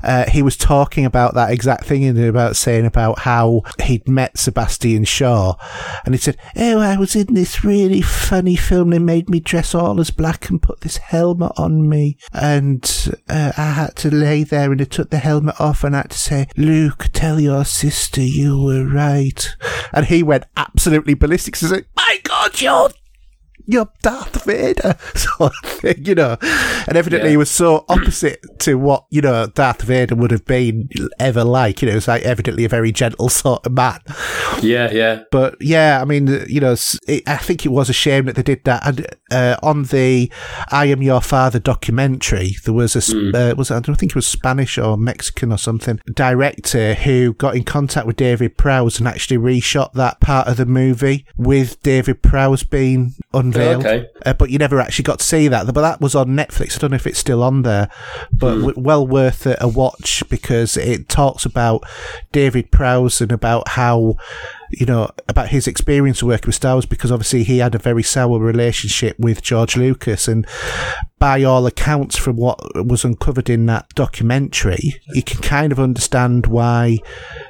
Uh, he was talking about that exact thing and about saying about how he'd met Sebastian Shaw, and he said, "Oh, I was in this really funny film. They made me dress all as black and put this helmet on me, and uh, I had to lay there and I took the helmet off and I had to say, Luke, tell your sister you were right." And he went absolutely ballistic. He's like, "My God, you're you're Darth Vader, sort of thing, you know. And evidently Yeah. he was so opposite to what, you know, Darth Vader would have been ever like. You know, it's like evidently a very gentle sort of man. Yeah, yeah. But yeah, I mean, you know, it, I think it was a shame that they did that. And uh, on the "I Am Your Father" documentary, there was a Hmm. uh, was I don't think it was Spanish or Mexican or something director who got in contact with David Prowse and actually reshot that part of the movie with David Prowse being unveiled. Okay. Uh, but you never actually got to see that. But that was on Netflix. I don't know if it's still on there, but w- well worth a, a watch because it talks about David Prowse and about how you know about his experience of working with Star Wars because obviously he had a very sour relationship with George Lucas and by all accounts from what was uncovered in that documentary you can kind of understand why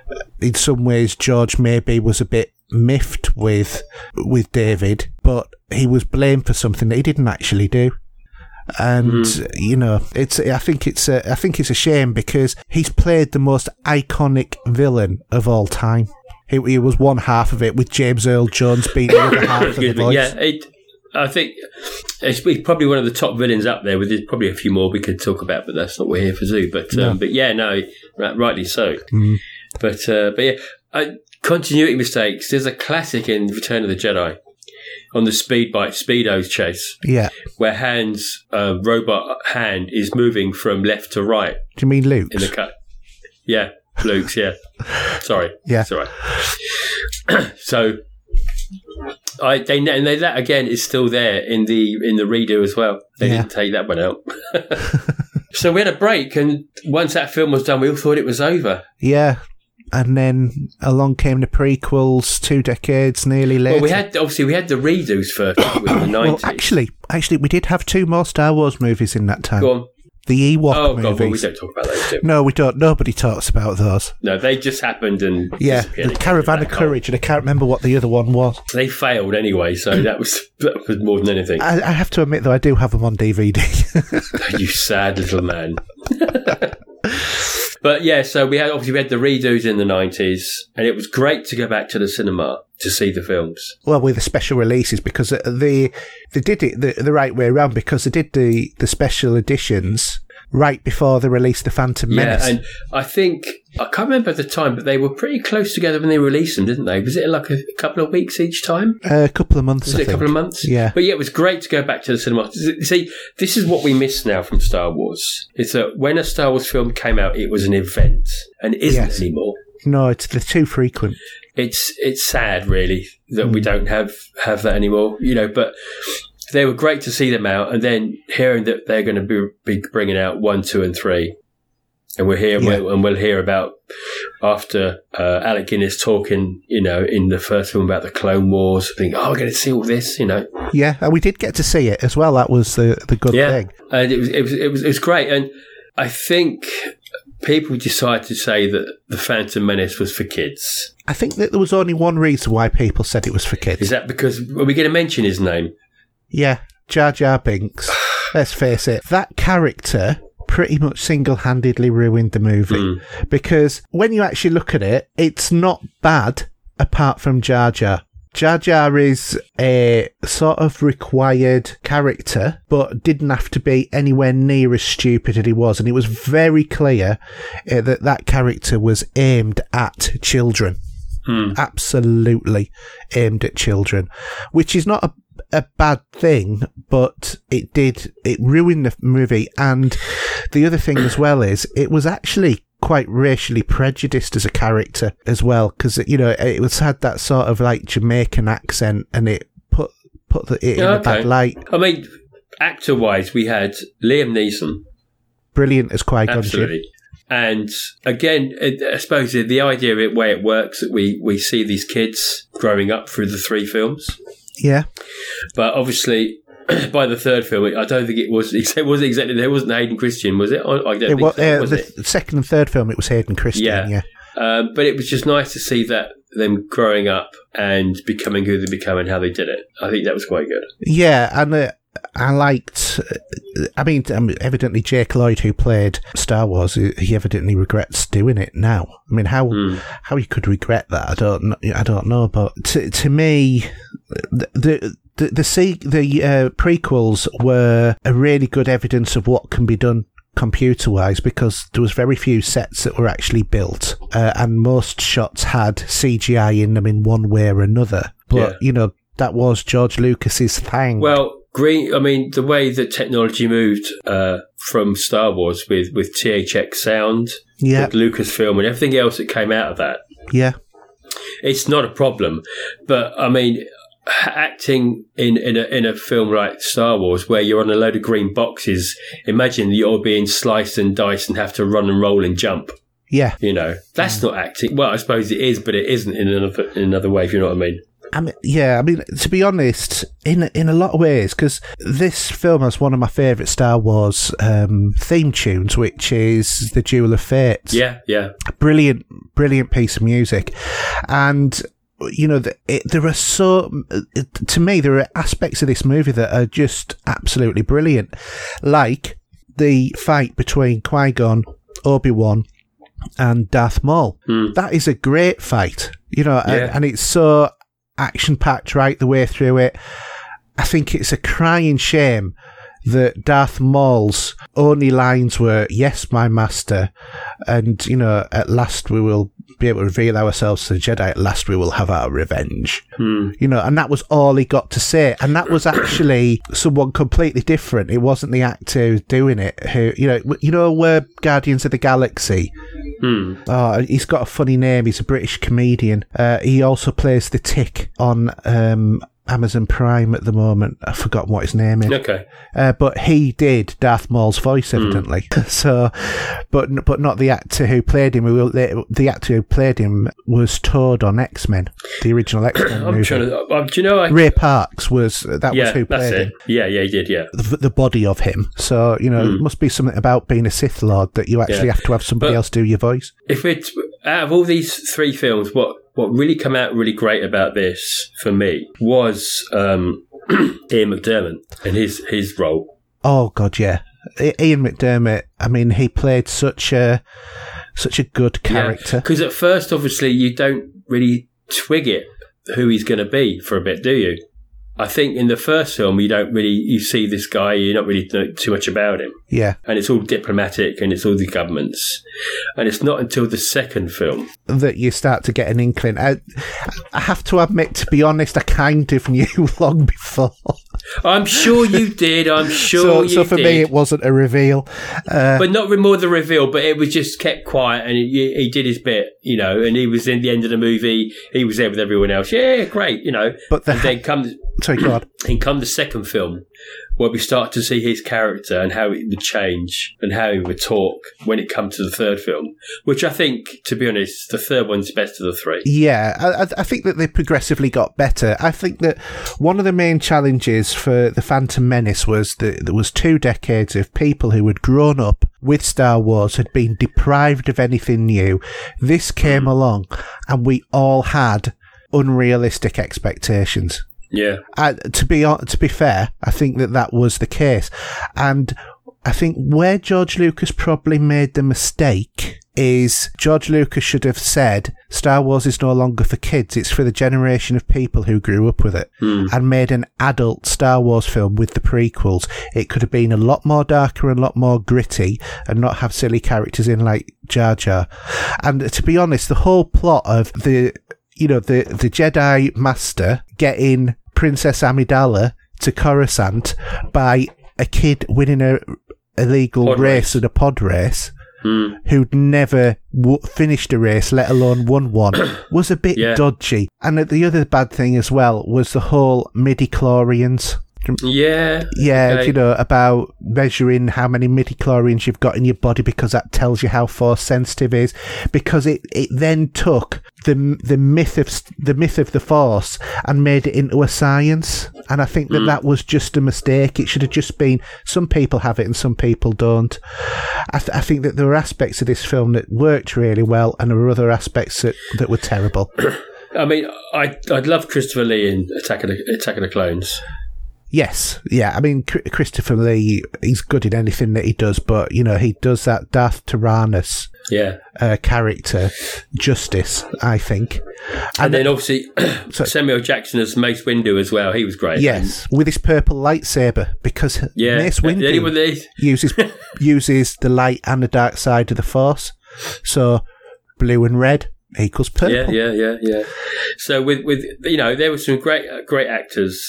uh, in some ways George maybe was a bit miffed with with David but he was blamed for something that he didn't actually do. And hmm. you know it's i think it's a, i think it's a shame because he's played the most iconic villain of all time he, he was one half of it with james earl jones being the other half of the voice Yeah, it, I think it's he's probably one of the top villains up there. With there's probably a few more we could talk about, but that's not what we're here for. Zoo, but um, but yeah, no, right, rightly so. Mm. But uh, but yeah, uh, continuity mistakes. There's a classic in Return of the Jedi on the speed bike speedos chase yeah where Han's uh, robot hand is moving from left to right do you mean Luke in the cut. Yeah, Luke's. Yeah, sorry. Yeah. sorry. so, I they and they, that again is still there in the in the redo as well. They Yeah. didn't take that one out. so we had a break, and once that film was done, we all thought it was over. yeah and then along came the prequels two decades nearly later Well, we had obviously we had the redos first with the well actually actually we did have two more star wars movies in that time Go on. The ewok Oh god, well, we don't talk about those. Do we? no we don't nobody talks about those No, they just happened and yeah the caravan of courage and i can't remember what the other one was They failed anyway, so that was that was more than anything. I, I have to admit, though, I do have them on DVD. you sad little man. but yeah, so we had obviously we had the redos in the nineties, and it was great to go back to the cinema to see the films. well, with the special releases, because they they did it the, the right way around, because they did the, the special editions right before they released the Phantom Menace. Yeah, and I think I can't remember the time, but they were pretty close together when they released them, didn't they? Was it like a couple of weeks each time? Uh, a couple of months, Was I it a couple of months? Yeah. But yeah, it was great to go back to the cinema. See, this is what we miss now from Star Wars. It's that when a Star Wars film came out, it was an event, and isn't Yes. anymore. No, it's they're too frequent. it's it's sad really that we hmm. don't have have that anymore you know but they were great to see them out and then hearing that they're going to be, be bringing out one two and three and we're here Yeah. and we'll hear about after uh, Alec Guinness talking you know in the first film about the Clone Wars think oh we're going to see all this you know Yeah, and we did get to see it as well. That was the the good yeah thing. and it was, it was it was it was great and I think people decided to say that the Phantom Menace was for kids I think that there was only one reason why people said it was for kids. is that because are we going to mention his name Yeah, Jar Jar Binks. Let's face it, that character pretty much single handedly ruined the movie. Because when you actually look at it, it's not bad apart from Jar Jar. Jar Jar is a sort of required character, but didn't have to be anywhere near as stupid as he was. And it was very clear uh, that that character was aimed at children absolutely aimed at children, which is not a, a bad thing, but it did, it ruined the movie. And the other thing as well is it was actually quite racially prejudiced as a character as well, because, you know, it was had that sort of like Jamaican accent and it put, put the, it in a bad light. I mean, actor wise, we had Liam Neeson, Brilliant as Qui Gon Jinn. And again, I suppose the, the idea of it, way it works, that we, we see these kids growing up through the three films. Yeah. But obviously, by the third film, I don't think it was. It wasn't exactly. There wasn't Hayden Christensen, was it? I, I don't It think was, so, uh, was the it? second and third film, it was Hayden Christensen. Yeah. Yeah. Um, but it was just nice to see that them growing up and becoming who they become and how they did it. I think that was quite good. Yeah, and uh, I liked. I mean, um, evidently Jake Lloyd, who played Star Wars, he he evidently regrets doing it now. I mean, how how you could regret that, I don't know. I don't know, but to to me, the. the the the, the uh, prequels were a really good evidence of what can be done computer wise because there was very few sets that were actually built uh, and most shots had CGI in them in one way or another but Yeah. you know that was George Lucas's thing Well, Green. I mean, the way that technology moved uh, from Star Wars with with THX sound, Yeah, with Lucasfilm, and everything else that came out of that, yeah, it's not a problem. But I mean, acting in in a, in a film like Star Wars, where you're on a load of green boxes, imagine you're being sliced and diced and have to run and roll and jump. yeah. You know, that's not acting. Well, I suppose it is, but it isn't in another in another way. If you know what I mean. I mean, yeah, I mean, to be honest, in in a lot of ways, because this film has one of my favourite Star Wars um, theme tunes, which is the Duel of Fates. Yeah, yeah, brilliant, brilliant piece of music, and you know, it, there are so to me there are aspects of this movie that are just absolutely brilliant, like the fight between Qui Gon, Obi Wan, and Darth Maul. That is a great fight, you know, and, and it's so action packed right the way through it. I think it's a crying shame that Darth Maul's only lines were "Yes, my master," and you know, at last we will be able to reveal ourselves to the Jedi. At last we will have our revenge. You know, and that was all he got to say, and that was actually someone completely different. It wasn't the actor doing it. Who you know, you know, where Guardians of the Galaxy. Hmm. Oh, he's got a funny name. He's a British comedian. Uh, he also plays the Tick on um, Amazon Prime at the moment. I've forgotten what his name is. okay. Uh, but he did Darth Maul's voice, evidently. so, but but not the actor who played him. The, the actor who played him was Toad on X Men, the original X Men movie. trying to. Uh, do you know? I, Ray Parks was that yeah, was who played him. Yeah, yeah, he did. Yeah. The, the body of him. So you know, it must be something about being a Sith Lord that you actually Hmm. Yeah. have to have somebody But- else do your voice. If it's out of all these three films, what what really come out really great about this for me was um, Ian McDiarmid and his his role. Oh God, yeah. I- Ian McDiarmid. I mean, he played such a such a good character. Because at first, obviously, you don't really twig it who he's going to be for a bit, do you? I think in the first film, you don't really you see this guy, you're not really know too much about him, Yeah, and it's all diplomatic and it's all the governments, and it's not until the second film. that you start to get an inkling. I, I have to admit, to be honest, I kind of knew long before. I'm sure you did. I'm sure so, you so for did. me, it wasn't a reveal. Uh, but not more the reveal, but it was just kept quiet and he, he did his bit, you know, and he was in the end of the movie, he was there with everyone else. Yeah, great, you know. But the and then come, sorry, go on. and come the second film, where we start to see his character and how it would change and how he would talk when it comes to the third film, which I think, to be honest, the third one's the best of the three. Yeah, I, I- I think that they progressively got better. I think that one of the main challenges for the Phantom Menace was that there was two decades of people who had grown up with Star Wars, had been deprived of anything new. This came hmm. along, and we all had unrealistic expectations. Yeah. I, to be to be fair, I think that that was the case, and I think where George Lucas probably made the mistake is George Lucas should have said Star Wars is no longer for kids; it's for the generation of people who grew up with it, hmm. and made an adult Star Wars film with the prequels. It could have been a lot more darker and a lot more gritty, and not have silly characters in like Jar Jar. And to be honest, the whole plot of the you know, the, the Jedi Master getting Princess Amidala to Coruscant by a kid winning a illegal Pod race and a pod race Hmm. who'd never w- finished a race, let alone won one, was a bit Yeah. dodgy. And the other bad thing as well was the whole midi-chlorians. Yeah. Yeah, Okay. you know, about measuring how many midi-chlorians you've got in your body because that tells you how force sensitive is. Because it, it then took the the myth of the myth of the force and made it into a science. And I think that mm. that was just a mistake. It should have just been some people have it and some people don't. I, th- I think that there were aspects of this film that worked really well, and there were other aspects that, that were terrible. I mean, I, I'd love Christopher Lee in Attack of the, Attack of the Clones. Yes, yeah. I mean, Christopher Lee, he's good in anything that he does, but you know, he does that Darth Tyrannus Yeah. uh, character justice, I think. And, then obviously Samuel Jackson as Mace Windu as well. He was great. Yes, with his purple lightsaber, because Yeah. Mace The only one Windu uses uses the light and the dark side of the Force. So, blue and red equals purple. Yeah, yeah, yeah, yeah. So with with you know there were some great uh, great actors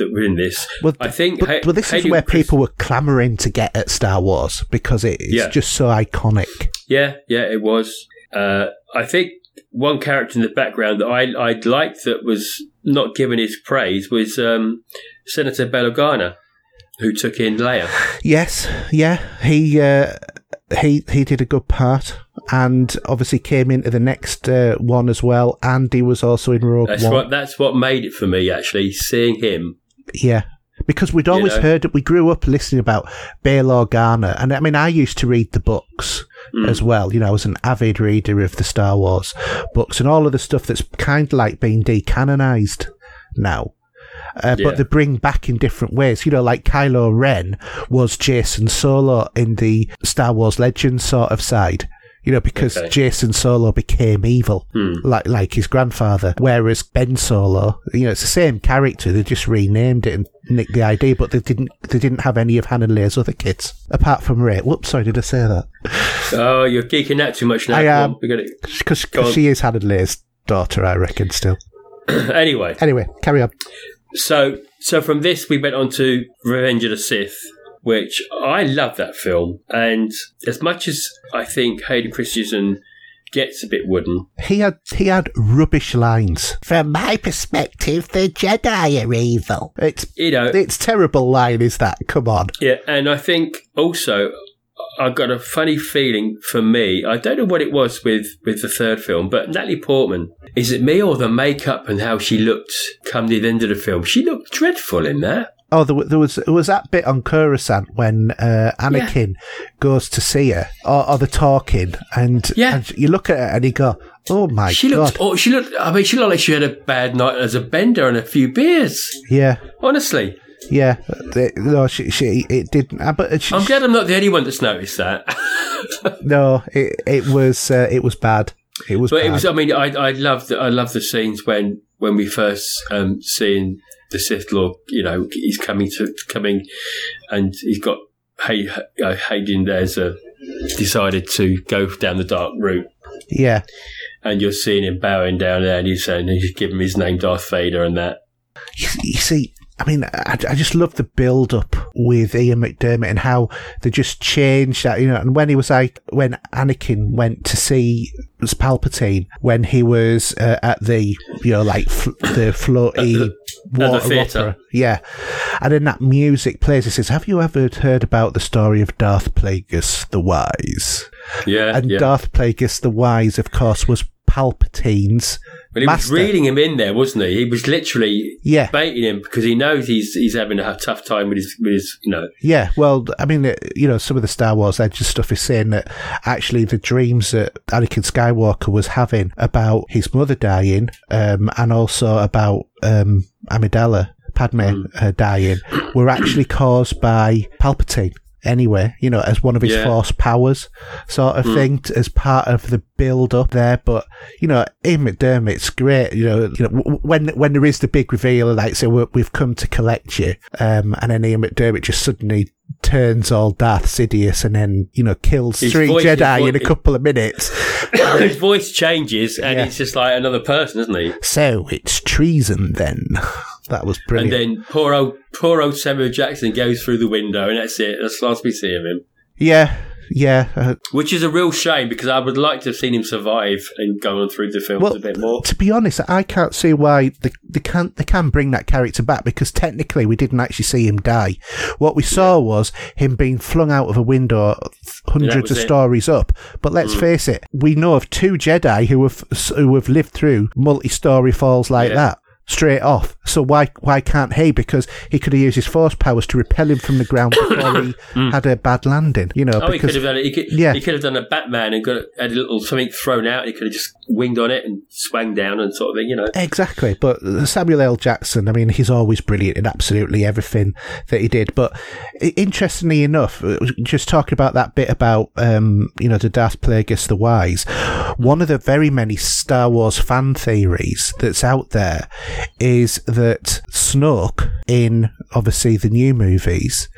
that were in this. Well, I think. but, this is where Chris- people were clamoring to get at Star Wars because it is Yeah. just so iconic. Yeah, yeah, it was. Uh, I think one character in the background that I I liked that was not given his praise was um, Senator Bail Organa, who took in Leia. Yes, yeah, he uh, he he did a good part, and obviously came into the next uh, one as well. And he was also in Rogue That's One. what that's what made it for me actually. Seeing him, Yeah. Because we'd always know? heard, that we grew up listening about Bail Organa. And I mean, I used to read the books as well. You know, I was an avid reader of the Star Wars books and all of the stuff that's kind of like being decanonized now. Uh, Yeah. But they bring back in different ways. You know, like Kylo Ren was Jacen Solo in the Star Wars Legends sort of side. You know, because Okay. Jacen Solo became evil, hmm. like like his grandfather. Whereas Ben Solo, you know, it's the same character. They just renamed it and nicked the ID, but they didn't. They didn't have any of Han and Leia's other kids apart from Rey. Whoops, sorry, did I say that? oh, you're geeking out too much now. I am. Because she is Han and Leia's daughter, I reckon. Still. anyway, Anyway, carry on. so so from this we went on to Revenge of the Sith, which I love that film, and as much as I think Hayden Christensen gets a bit wooden, He had he had rubbish lines. From my perspective, the Jedi are evil. It's you know, it's terrible line, is that? Come on. Yeah, and I think also I got a funny feeling for me. I don't know what it was with with the third film, but Natalie Portman. Is it me or the makeup and how she looked come the end of the film? She looked dreadful in that. Oh, there, there was there was that bit on Coruscant when uh, Anakin goes to see her, or, or the talking, and, Yeah. and you look at her and you go, "Oh my She god!" looked. Oh, she looked. I mean, she looked like she had a bad night as a bender and a few beers. Yeah, Honestly, yeah. No, she, she it didn't. uh, But she, I'm glad I'm not the only one that's noticed that. no, it it was uh, it was bad. It was. But bad. it was. I mean, I I love the I love the scenes when when we first um seeing the Sith Lord. You know, he's coming to coming, and he's got Hay, uh, Hayden there's a decided to go down the dark route, yeah. and you're seeing him bowing down there, and he's saying he's giving him his name Darth Vader and that. You, you see, I mean, I, I just love the build up with Ian McDiarmid and how they just changed that, you know. And when he was like, when Anakin went to see was Palpatine, when he was uh, at the, you know, like f- the floaty water theatre. opera, yeah. And then that music plays. It says, "Have you ever heard about the story of Darth Plagueis the Wise?" Yeah, And yeah. Darth Plagueis the Wise, of course, was Palpatine's But he master. was reading him in there, wasn't he? He was literally Yeah. baiting him because he knows he's he's having a tough time with his with his you know. Yeah, well, I mean, uh, you know, some of the Star Wars Edge stuff is saying that actually the dreams that Anakin Skywalker was having about his mother dying, um, and also about um, Amidala, Padme uh, dying, were actually caused by Palpatine. Anyway, you know, as one of his Yeah. force powers, sort of thing, t- as part of the build up there. But you know, Ian McDiarmid's great. You know, you know, w- when when there is the big reveal, like say we we've come to collect you, um, and then Ian McDiarmid just suddenly turns all Darth Sidious and then you know kills His three voice- Jedi in a couple of minutes. his voice changes and Yeah. he's just like another person, isn't he? so it's treason then. That was pretty And then poor old poor old Samuel Jackson goes through the window, and that's it. That's the last we see of him. yeah, yeah. Uh, Which is a real shame because I would like to have seen him survive and go on through the films Well, a bit more. to be honest, I can't see why they, they can't they can bring that character back because technically we didn't actually see him die. What we saw was him being flung out of a window hundreds of it. stories up. But let's face it, we know of two Jedi who have who have lived through multi-story falls like Yeah. that. Straight off. So why why can't he? Because he could have used his force powers to repel him from the ground before he had a bad landing. You know, Oh, he could have done it. He could, Yeah. he could have done a Batman and got had a little something thrown out. He could have just winged on it and swung down and sort of thing, you know. Exactly, but Samuel L. Jackson, I mean, he's always brilliant in absolutely everything that he did. But interestingly enough, uh, just talking about that bit about, um, you know, the Darth Plagueis the Wise, one of the very many Star Wars fan theories that's out there is that Snoke in obviously the new movies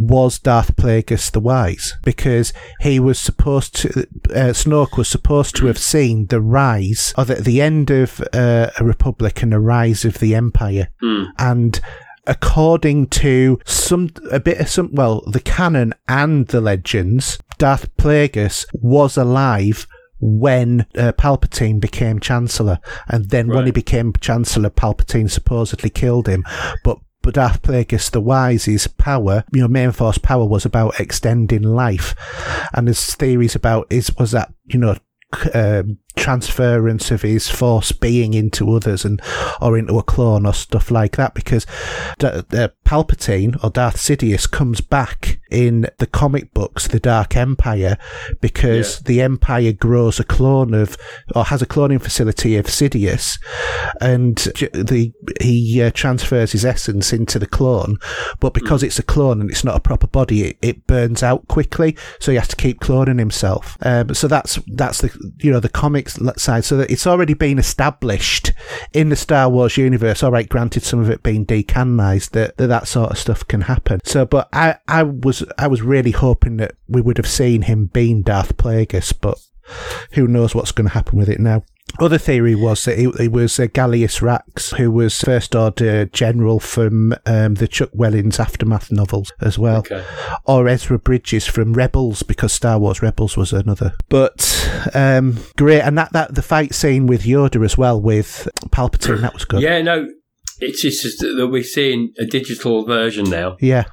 was Darth Plagueis the Wise because he was supposed to, uh, Snoke was supposed to have seen the rise, or the, the end of uh, a republic and the rise of the empire. And according to some a bit of some well, the canon and the legends, Darth Plagueis was alive when uh, Palpatine became Chancellor, and then when he became Chancellor, Palpatine supposedly killed him, but. But Darth Plagueis the Wise's power, you know, main force power was about extending life, and there's theories about is was that you know um, transference of his force being into others and or into a clone or stuff like that because D- uh, Palpatine or Darth Sidious comes back in the comic books the Dark Empire because Yeah. the Empire grows a clone of or has a cloning facility of Sidious and the he uh, transfers his essence into the clone but because it's a clone and it's not a proper body it, it burns out quickly so he has to keep cloning himself um, so that's that's the you know the comics side so that it's already been established in the Star Wars universe all right granted some of it being decanonized that, that that sort of stuff can happen so but I I was I was really hoping that we would have seen him being Darth Plagueis but who knows what's going to happen with it now. Other theory was that it, it was uh, Gallius Rax, who was First Order General from um, the Chuck Wendig Aftermath novels as well, Okay. or Ezra Bridger from Rebels, because Star Wars Rebels was another. But um, great, and that, that the fight scene with Yoda as well, with Palpatine, that was good. Yeah, no, it's just that we're seeing a digital version now, Yeah.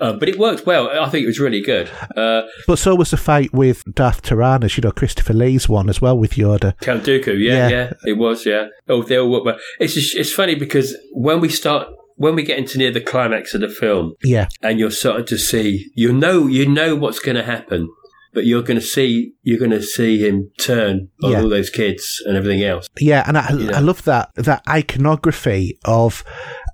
Uh, but it worked well. I think it was really good. Uh, But so was the fight with Darth Tyrannus, you know, Christopher Lee's one as well with Yoda. Count Dooku, yeah, Yeah. yeah, it was, yeah. Oh, they all work well. It's just, it's funny because when we start, when we get into near the climax of the film, Yeah. and you're starting to see, you know, you know what's going to happen, but you're going to see, you're going to see him turn on Yeah. all those kids and everything else. Yeah, and I, Yeah. I love that that iconography of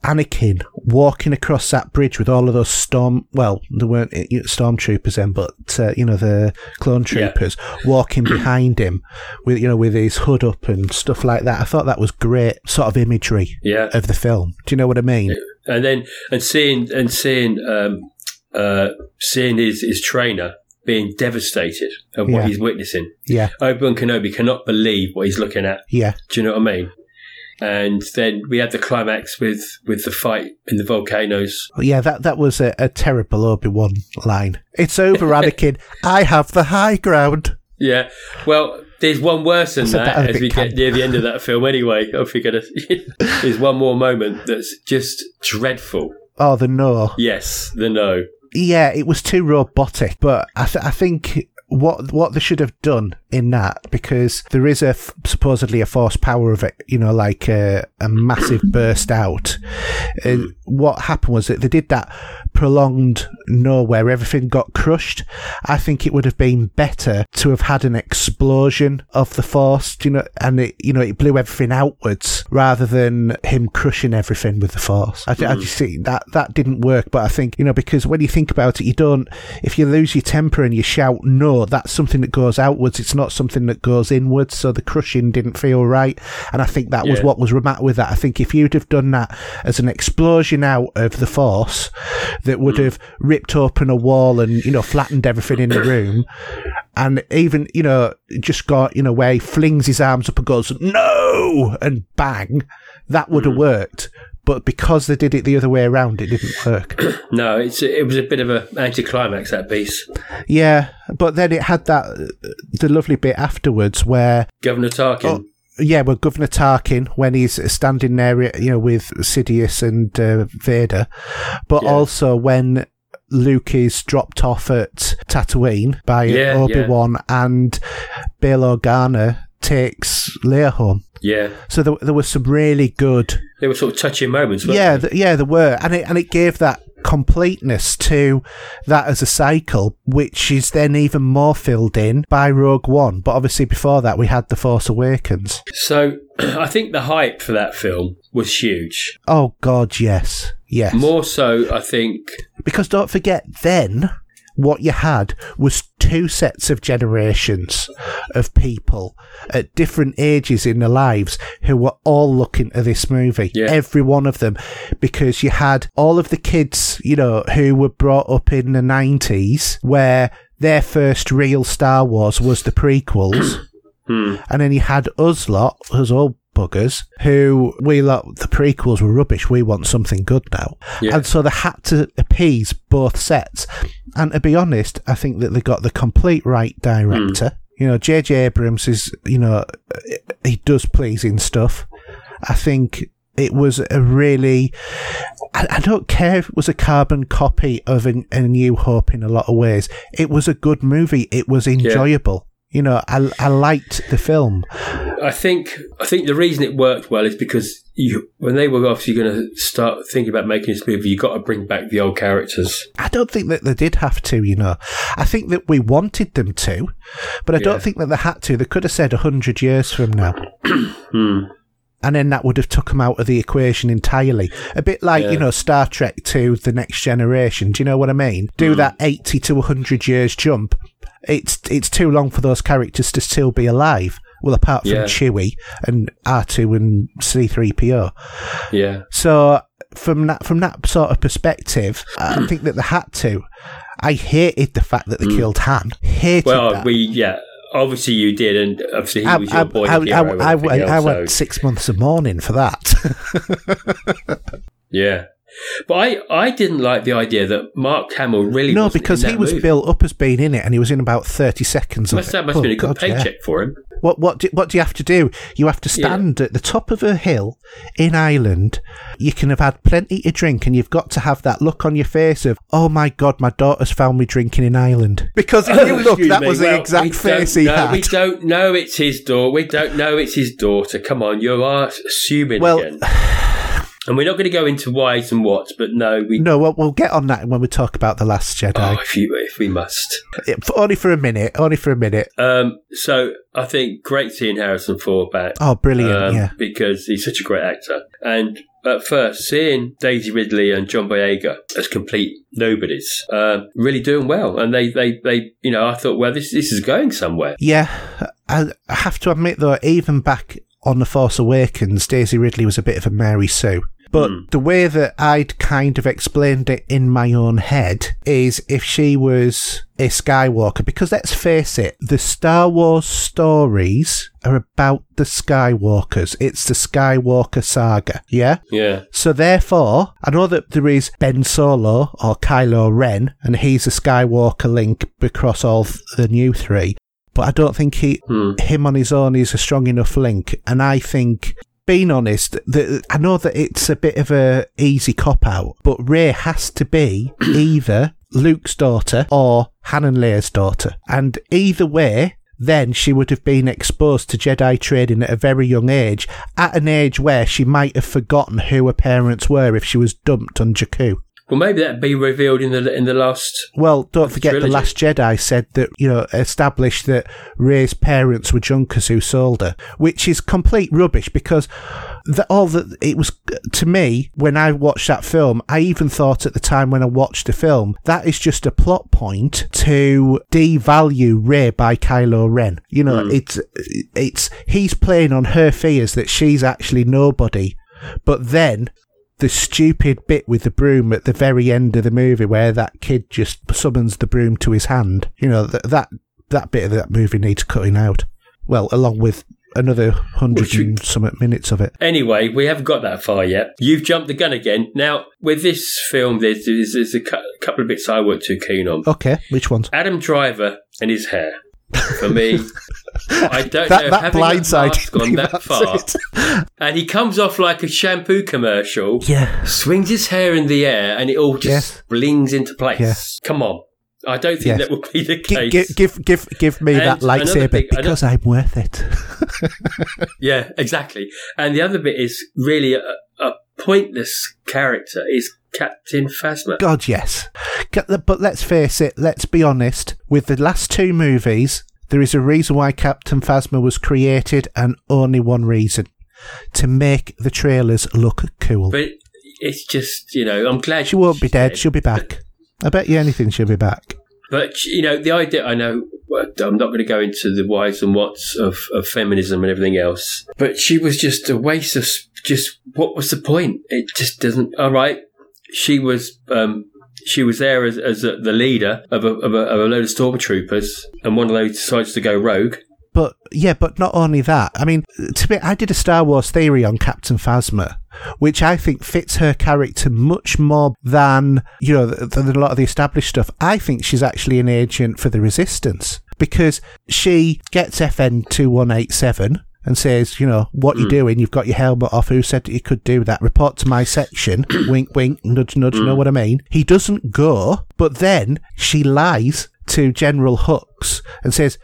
Anakin walking across that bridge with all of those storm. Well, there weren't stormtroopers then, but uh, you know the clone Yeah. troopers walking behind him with you know with his hood up and stuff like that. I thought that was great sort of imagery Yeah, of the film. Do you know what I mean? and then and seeing and seeing um, uh, seeing his his trainer being devastated at what Yeah. he's witnessing. Yeah, Obi Wan Kenobi cannot believe what he's looking at. yeah, Do you know what I mean? And then we had the climax with with the fight in the volcanoes. Oh, yeah. That that was a, a terrible Obi Wan line. It's over, Anakin. I have the high ground. Yeah. Well, there's one worse than that, that as we get near the end of that film. Anyway, oh, if we're gonna, there's one more moment that's just dreadful. Oh, the no. Yes, the no. yeah, it was too robotic. But I, th- I think what what they should have done in that because there is a f- supposedly a force power of it, you know, like a, a massive burst out. Uh, what happened was that they did that prolonged no where everything got crushed. I think it would have been better to have had an explosion of the force, you know, and it you know it blew everything outwards rather than him crushing everything with the force. I, I just think that that didn't work. But I think you know because when you think about it, you don't. If you lose your temper and you shout no, that's something that goes outwards. It's not something that goes inwards. So the crushing didn't feel right, and I think that was what was remarkable with that. I think if you'd have done that as an explosion out of the force, that would mm. have ripped open a wall and you know flattened everything in the room, and even you know just got in a way, flings his arms up and goes no and bang, that would have mm. worked. But because they did it the other way around, it didn't work. No, it's it was a bit of a anticlimax that piece. yeah, but then it had that the lovely bit afterwards where Governor Tarkin. Oh, yeah, well, Governor Tarkin when he's standing there, you know, with Sidious and uh, Vader, but Yeah. also when Luke is dropped off at Tatooine by Yeah, Obi Wan and Bail Organa takes Leia home. Yeah, So there, there was some really good, they were sort of touching moments. Weren't yeah, they? th- yeah, there were, and it and it gave that completeness to that as a cycle, which is then even more filled in by Rogue One. But obviously, before that, we had The Force Awakens. So I think the hype for that film was huge. Oh God, yes, yes. More so, I think. Because don't forget, then what you had was two sets of generations of people at different ages in their lives who were all looking at this movie. Yeah. Every one of them. Because you had all of the kids, you know, who were brought up in the 90s where their first real Star Wars was the prequels. Hmm. And then you had us lot, us all buggers who we lot the prequels were rubbish. We want something good now, Yeah. and so they had to appease both sets. And to be honest, I think that they got the complete right director. Hmm. You know, J.J. Abrams is you know he does pleasing stuff. I think it was a really. I, I don't care if it was a carbon copy of a, a New Hope in a lot of ways. It was a good movie. It was enjoyable. You know, I, I liked the film. I think I think the reason it worked well is because you when they were obviously going to start thinking about making this movie, you got to bring back the old characters. I don't think that they did have to, you know. I think that we wanted them to, but I Yeah. don't think that they had to. They could have said 100 years from now. Hmm. And then that would have took them out of the equation entirely. A bit like, Yeah. you know, Star Trek to The Next Generation. Do you know what I mean? Do that 80 to 100 years jump. It's it's too long for those characters to still be alive. Well, apart from Yeah. Chewie and R2 and C3PO. Yeah, So from that from that sort of perspective, I think that they had to. I hated the fact that they mm. killed Han. Hated well, that. we yeah. Obviously, you did, and obviously he I, was your I, boy I, hero. I, and I, everything I else, went six months of mourning for that. yeah, but I I didn't like the idea that Mark Hamill really no, because he was movie. built up as being in it, and he was in about thirty seconds of Must, it. that must have oh, been a Oh, good God, yeah. paycheck for him. What what do, what do you have to do? You have to Yeah. stand at the top of a hill in Ireland. You can have had plenty to drink, and you've got to have that look on your face of, "Oh my God, my daughter's found me drinking in Ireland." Because oh, if you look, that me. was the Well, we exact face he know- had. We don't know it's his daughter. We don't know it's his daughter. Come on, you are assuming Well- again. And we're not going to go into whys and whats, but no, we. No, well, we'll get on that when we talk about the Last Jedi. Oh, if you, if we must. Yeah, for- only for a minute. Only for a minute. Um, so I think great seeing Harrison Ford back. Oh, brilliant! um, yeah, because he's such a great actor. And at first, seeing Daisy Ridley and John Boyega as complete nobodies, um, really doing well. And they, they, they, you know, I thought, well, this this is going somewhere. yeah. I, I have to admit though, even back on the Force Awakens, Daisy Ridley was a bit of a Mary Sue. But Hmm. the way that I'd kind of explained it in my own head is if she was a Skywalker, because let's face it, the Star Wars stories are about the Skywalkers. It's the Skywalker saga, yeah? Yeah. So therefore, I know that there is Ben Solo or Kylo Ren, and he's a Skywalker link across all the new three. But I don't think he, Hmm. him on his own is a strong enough link. And I think, being honest, that I know that it's a bit of a easy cop out, but Rey has to be either Luke's daughter or Han and Leia's daughter. And either way, then she would have been exposed to Jedi training at a very young age, at an age where she might have forgotten who her parents were if she was dumped on Jakku. Well, maybe that'd be revealed in the in the last. Well, don't forget, The. Last Jedi said that, you know, established that Rey's parents were junkers who sold her, which is complete rubbish because the, all that it was, to me, when I watched that film, I even thought at the time when I watched the film, that is just a plot point to devalue Rey by Kylo Ren. You know, hmm. it's, it's, he's playing on her fears that she's actually nobody, but then the stupid bit with the broom at the very end of the movie where that kid just summons the broom to his hand. You know, that that, that bit of that movie needs cutting out. Well, along with another hundred and something minutes of it. Anyway, we haven't got that far yet. You've jumped the gun again. Now, with this film, there's there's, there's a cou- couple of bits I weren't too keen on. Okay, which ones? Adam Driver and his hair. For me, I don't know That, if that having that mask blindsided gone that far, it. and he comes off like a shampoo commercial. Yeah. swings his hair in the air and it all just Yes. blings into place. Yes. Come on. I don't think Yes. that would be the case. gi- give, give, give me And that lightsaber big- because I'm worth it. yeah, exactly. And the other bit is really a, a pointless character is Captain Phasma. God, yes. But let's face it, let's be honest. With the last two movies, there is a reason why Captain Phasma was created, and only one reason to make the trailers look cool. But it's just, you know, I'm glad she won't be dead, she'll be back. I bet you anything she'll be back. But, you know, the idea, I know, I'm not going to go into the whys and whats of, of feminism and everything else, but she was just a waste of just, what was the point? It just doesn't, all right. She was, um, she was there as, as a, the leader of a, of, a, of a load of stormtroopers, and one of those decides to go rogue. but yeah, but not only that. I mean, to I did a Star Wars theory on Captain Phasma, which I think fits her character much more than you know than a lot of the established stuff. I think she's actually an agent for the Resistance because she gets FN two one eight seven and says, you know, what you doing? You've got your helmet off. Who said that you could do that? Report to my section. wink, wink, nudge, nudge. Know what I mean? He doesn't go, but then she lies to General Hux and says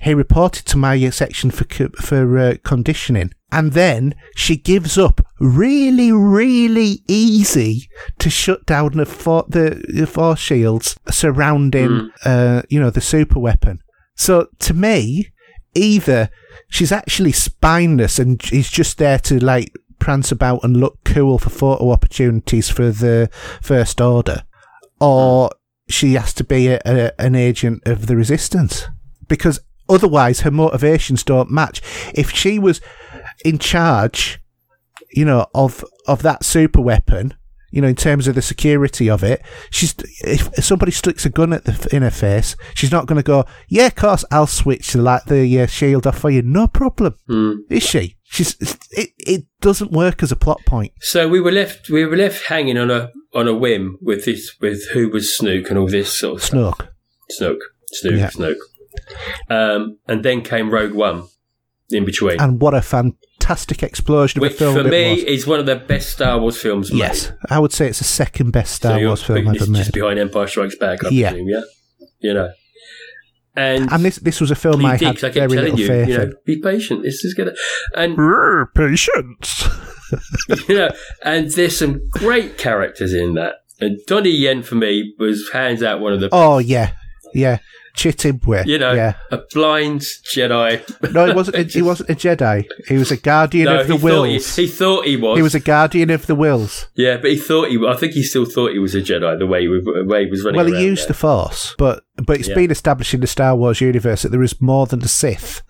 he reported to my uh, section for for uh, conditioning, and then she gives up really, really easy to shut down the for- the, the force shields surrounding, uh, you know, the super weapon. So to me, either she's actually spineless and is just there to like prance about and look cool for photo opportunities for the First Order, or she has to be a, a, an agent of the Resistance because otherwise her motivations don't match. If she was in charge, you know, of of that super weapon, you know, in terms of the security of it, she's if somebody sticks a gun at the in her face, she's not going to go, yeah, of course, I'll switch the like the uh, shield off for you, no problem, is she? She's it. It doesn't work as a plot point. So we were left we were left hanging on a on a whim with this with who was Snook and all this sort of stuff. Snoke. Snook, Snook, Yeah. Snook. Um, and then came Rogue One in between, And what a fantastic explosion of a film for me was. is one of the best Star Wars films made. Yes, I would say it's the second best Star you're- Wars film ever just made. behind Empire Strikes Back, I Yeah. presume, yeah? You know. And, And this this was a film I did, had I kept very little you, faith you know, in. be patient. This is gonna, and Brr, Patience. you know, and there's some great characters in that. And Donnie Yen for me was hands out one of the, Oh yeah, yeah. Chirrut Îmwe. you know, yeah. a blind Jedi. No, he wasn't. A, he wasn't a Jedi. He was a guardian No, of the he thought he, Whills. he thought he was. He was a guardian of the Whills. yeah, but he thought he. I think he still thought he was a Jedi. The way he, was- the way he was running. Well, he used there. the Force, but but it's Yeah. been established in the Star Wars universe that there is more than the Sith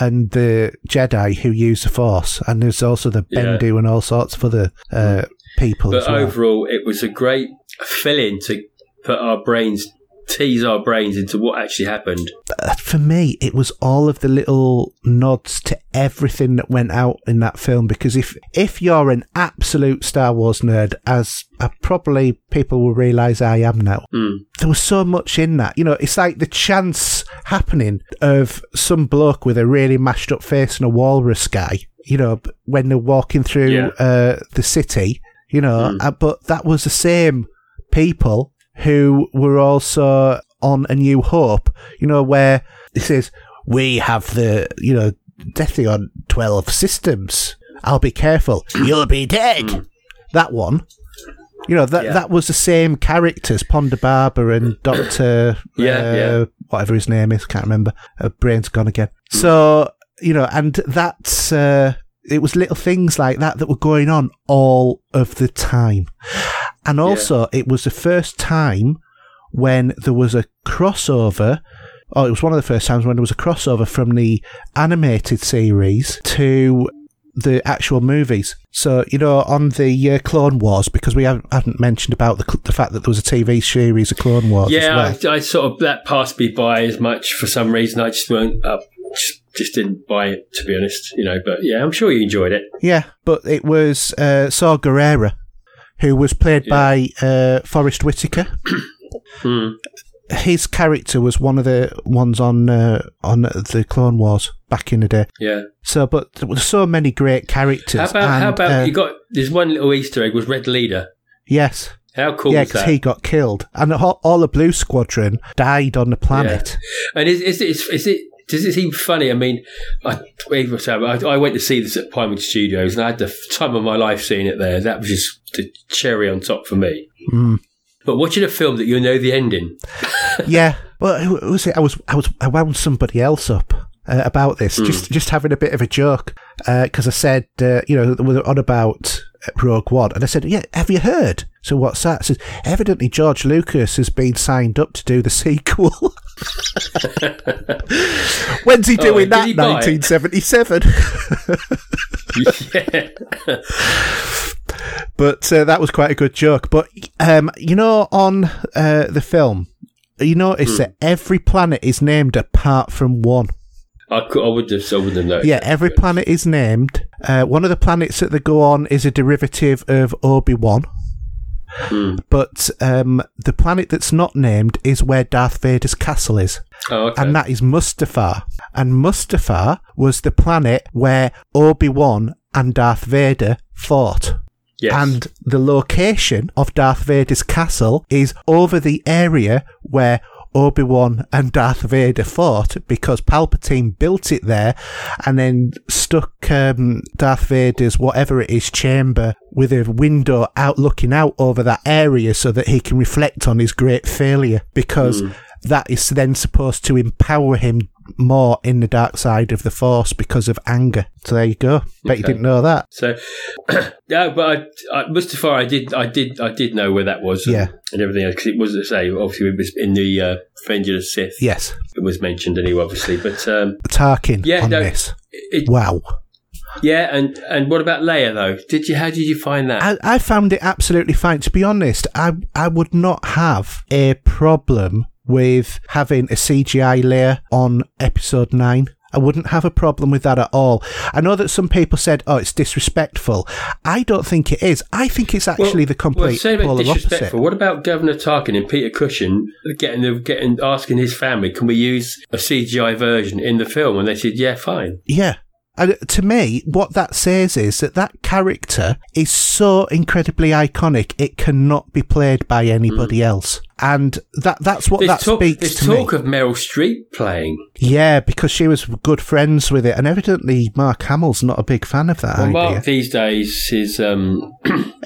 and the Jedi who use the Force, and there's also the Yeah. Bendu and all sorts of other uh, people But well. overall, it was a great fill-in to put our brains, tease our brains into what actually happened. Uh, For me, it was all of the little nods to everything that went out in that film. Because if if you're an absolute Star Wars nerd, as uh, probably people will realise I am now, Mm. there was so much in that. You know, it's like the chance happening of some bloke with a really mashed up face and a walrus guy. You know, when they're walking through Yeah. uh, the city. You know, Mm. uh, but that was the same people who were also on A New Hope. You know, where it says we have the you know Detheon twelve systems. I'll be careful. You'll be dead. That one. You know that Yeah. that was the same characters, Ponda Baba and Doctor, Yeah, uh, yeah. whatever his name is, can't remember. Uh, brain's gone again. So you know, and that's uh, it was little things like that that were going on all of the time, and also it was the first time when there was a crossover. Oh, it was one of the first times when there was a crossover from the animated series to the actual movies. So, you know, on the uh, Clone Wars, because we haven't, hadn't mentioned about the, the fact that there was a TV series of Clone Wars Yeah, well. I, I sort of that passed me by as much for some reason. I just weren't up, just, just didn't buy it to be honest. You know, but yeah, I'm sure you enjoyed it. Yeah, but it was uh, Saw Gerrera, who was played Yeah. by uh, Forest Whitaker. Hmm. His character was one of the ones on uh, on the Clone Wars back in the day. Yeah. So, but there were so many great characters. How about how about uh, you got? There's one little Easter egg was Red Leader. yes, How cool yeah, because he got killed, and all, all the Blue Squadron died on the planet. And is, is, it, is it? Does it seem funny? I mean, I, I, I went to see this at Pinewood Studios, and I had the time of my life seeing it there. That was just the cherry on top for me. Mm. But watching a film that you know the ending, yeah, well, was it? I was I was I wound somebody else up uh, about this, Hmm. just just having a bit of a joke because I said uh, you know on about Rogue One, and I said, yeah, have you heard? So what's that? I says evidently George Lucas has been signed up to do the sequel. When's he Oh, doing did that? he 1977. yeah, but uh, that was quite a good joke. But um, you know, on uh, the film, you notice Hmm. that every planet is named apart from one. I, could, I would have, I would have noticed. Yeah, every planet is named. Uh, one of the planets that they go on is a derivative of Obi Wan. Hmm. But um, the planet that's not named is where Darth Vader's castle is. Oh, okay. and that is Mustafar. And Mustafar was the planet where Obi Wan and Darth Vader fought. yes. And the location of Darth Vader's castle is over the area where Obi Wan and Darth Vader fought because Palpatine built it there and then stuck um, Darth Vader's whatever it is chamber with a window out looking out over that area so that he can reflect on his great failure because that is then supposed to empower him more in the dark side of the force because of anger. So there you go. Bet you didn't know that. So, yeah, but I, I, Mustafar, I did, I did, I did know where that was. Yeah. and, everything else because it was, I say, obviously it was in the uh, Revenge of the Sith. Yes. It was mentioned anyway, obviously, but um, Tarkin Yeah, on no, this. it, Wow. yeah. And and what about Leia though? Did you? How did you find that? I, I found it absolutely fine. To be honest, I I would not have a problem with having a CGI Leia on episode nine. I wouldn't have a problem with that at all. I know that some people said, "Oh, it's disrespectful." I don't think it is. I think it's actually the complete about polar opposite. What about Governor Tarkin and Peter Cushing getting the, getting asking his family, can we use a CGI version in the film? And they said, yeah, fine. Yeah. And to me, what that says is that that character is so incredibly iconic, it cannot be played by anybody mm. else. And that that's what There's that talk, speaks there's to talk me. of Meryl Streep playing. Yeah, because she was good friends with it, and evidently Mark Hamill's not a big fan of that Well, idea. Mark these days is um,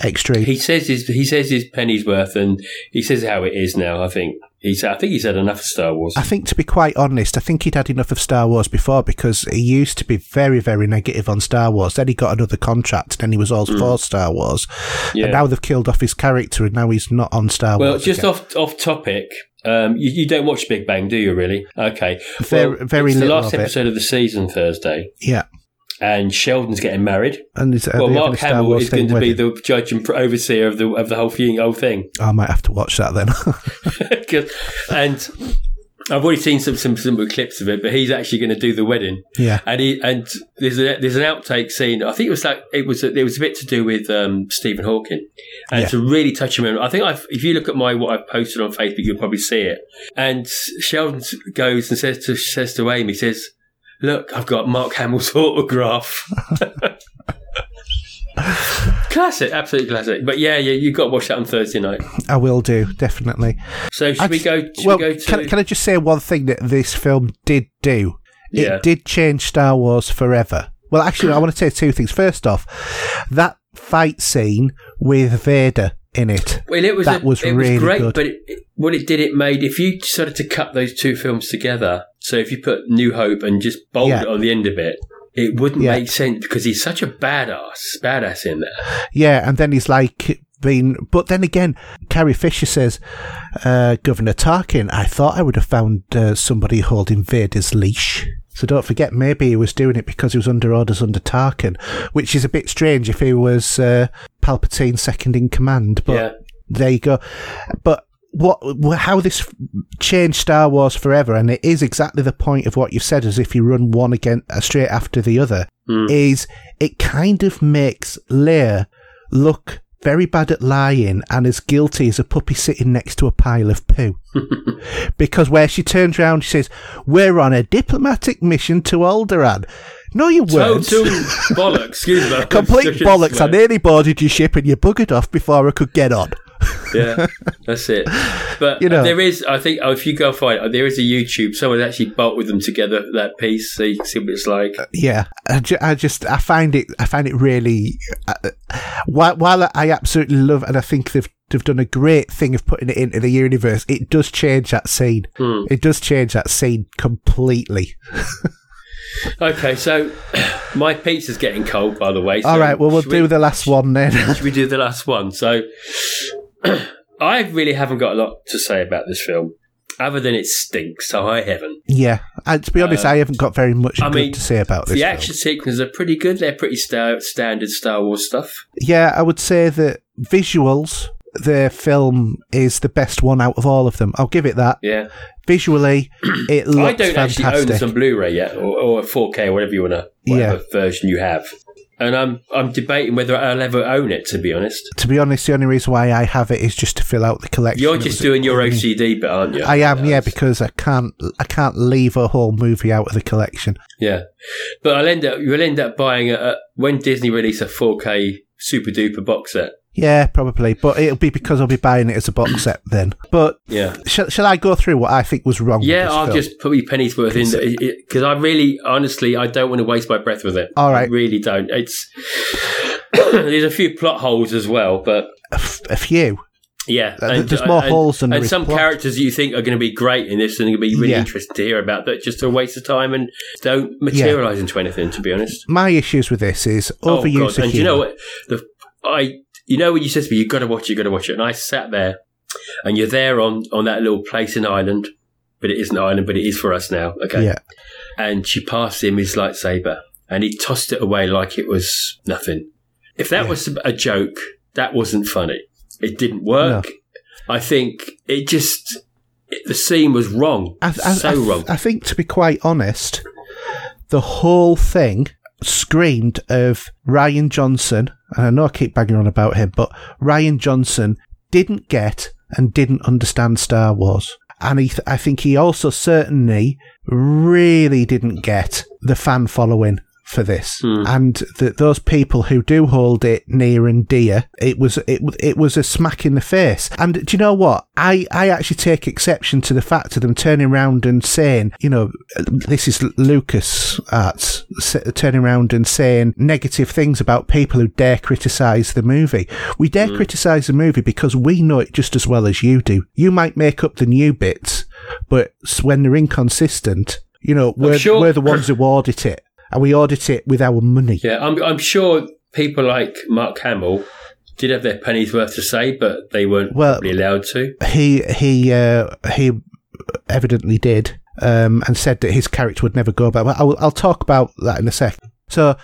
Extreme. he says his he says his penny's worth, and he says how it is now. I think he's I think he's had enough of Star Wars. I think, to be quite honest, I think he'd had enough of Star Wars before because he used to be very, very negative on Star Wars. Then he got another contract, and then he was all for Star Wars. Mm. Yeah. And now they've killed off his character, and now he's not on Star Well, Wars. Well, just again. off off topic. Um, you, you don't watch Big Bang, do you? Really? Okay. Very- well, very it's the last of it. episode of the season Thursday, yeah. And Sheldon's getting married. And is, well, Mark Hamill is going to be the judge and overseer of the of the whole thing. Whole thing. I might have to watch that then. and I've already seen some some simple clips of it, but he's actually going to do the wedding. yeah. And he and there's a, there's an outtake scene. I think it was like it was a, it was a bit to do with um, Stephen Hawking, and Yeah. it's a really touching moment. I think I've, if you look at my what I've posted on Facebook, you'll probably see it. And Sheldon goes and says to says to Amy, says, "Look, I've got Mark Hamill's autograph." classic, absolutely classic. But yeah, yeah, you've got to watch that on Thursday night. I will do, definitely. So should I'd- we go? Should well, we go to? can, can I just say one thing that this film did do? It Yeah. did change Star Wars forever. Well, actually, I want to say two things. First off, that fight scene with Vader in it. Well, it was That a, was it really was great, good. but it, it- what it did, it made if you decided to cut those two films together. So if you put New Hope and just bold Yeah. it on the end of it, it wouldn't Yeah. make sense because he's such a badass, badass in there. Yeah, and then he's like been. But then again, Carrie Fisher says, uh, Governor Tarkin, I thought I would have found uh, somebody holding Vader's leash. So don't forget, maybe he was doing it because he was under orders under Tarkin, which is a bit strange if he was uh, Palpatine's second in command. But yeah, there you go. But what, how this changed Star Wars forever, and it is exactly the point of what you've said, as if you run one again uh, straight after the other, Mm. is it kind of makes Leia look very bad at lying and as guilty as a puppy sitting next to a pile of poo. because where she turns around, she says, "We're on a diplomatic mission to Alderaan." No, you weren't. total bollocks. Excuse me. Complete bollocks. I nearly boarded your ship and you buggered off before I could get on. Yeah, that's it. But You know. there is, I think, oh, if you go find, it, there is a YouTube. Someone actually bolted them together that piece, so you can see what it's like. Yeah, I, ju- I just I find it I find it really uh, while while I absolutely love and I think they've they've done a great thing of putting it into the universe. It does change that scene. Hmm. It does change that scene completely. Okay, so my pizza's getting cold, by the way. So All right, well we'll do we- the last one then. Should we do the last one? So, I really haven't got a lot to say about this film, other than it stinks. So I haven't. yeah, and to be honest, I haven't got very much Uh, I good mean, to say about this. The film. action sequences are pretty good. They're pretty sta- standard Star Wars stuff. Yeah, I would say that visuals the film is the best one out of all of them. I'll give it that. Yeah. Visually, it looks I don't actually own some Blu-ray yet, or, or 4K, or whatever you want to, whatever version you have. And I'm I'm debating whether I'll ever own it. To be honest, to be honest, the only reason why I have it is just to fill out the collection. you're just doing your OCD bit, aren't you? I am, yeah, That's- because I can't, I can't leave a whole movie out of the collection. Yeah, but I'll end up you'll end up buying a, a when Disney release a 4K super duper box set. Yeah, probably, but it'll be because I'll be buying it as a box set then. But Yeah, shall, shall I go through what I think was wrong? yeah. with this I'll film? just put your pennies worth in because I really, honestly, I don't want to waste my breath with it. All right. I really don't. It's there's a few plot holes as well, but a, f- a few. yeah, Uh, there's more holes than and is some plot. characters you think are going to be great in this and going to be really Yeah. interesting to hear about, but just a waste of time and don't materialize into anything. To be honest. My issues with this is Oh overuse god! of And you know what? The I you know when you said to me, you've got to watch it, you've got to watch it," and I sat there, and you're there on on that little place in Ireland, but it isn't Ireland, but it is for us now. Okay. Yeah, And she passed him his lightsaber, and he tossed it away like it was nothing. If that Yeah. was a joke, that wasn't funny. It didn't work. I think it just it, the scene was wrong, I, I, so I, wrong. I think to be quite honest, the whole thing screamed of Rian Johnson, and I know I keep banging on about him, but Rian Johnson didn't get and didn't understand Star Wars. And he, I think he also certainly really didn't get the fan following for this, Hmm. and that those people who do hold it near and dear, it was it it was a smack in the face. And do you know what? I I actually take exception to the fact of them turning around and saying, you know, this is Lucas Arts turning around and saying negative things about people who dare criticize the movie. We dare criticize the movie because we know it just as well as you do. You might make up the new bits, but when they're inconsistent, you know, we're, sure- we're the ones who audit it. And we audit it with our money. Yeah, I'm, I'm sure people like Mark Hamill did have their pennies worth to say, but they weren't Well- probably allowed to. He he uh, he evidently did, um, and said that his character would never go back. But I'll, I'll talk about that in a sec. So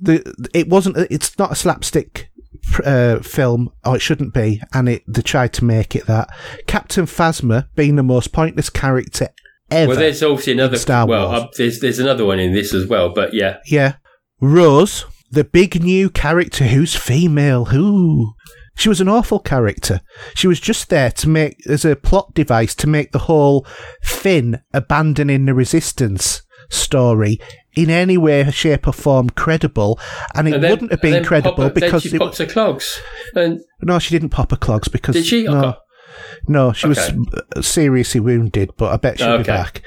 the it wasn't. It's not a slapstick uh, film, or it shouldn't be, and it they tried to make it that. Captain Phasma being the most pointless character ever. Well, there's obviously another. Star well, Wars. uh, there's there's another one in this as well, but yeah, Yeah. Rose, the big new character who's female. Who? She was an awful character. She was just there to make, as a plot device, to make the whole Finn abandoning the resistance story in any way, shape, or form credible. And it And then- wouldn't have been credible pop- because she it, pops her clogs, and no, she didn't pop her clogs because Did she? No. No, she was Okay. uh, seriously wounded, but I bet she'll be back.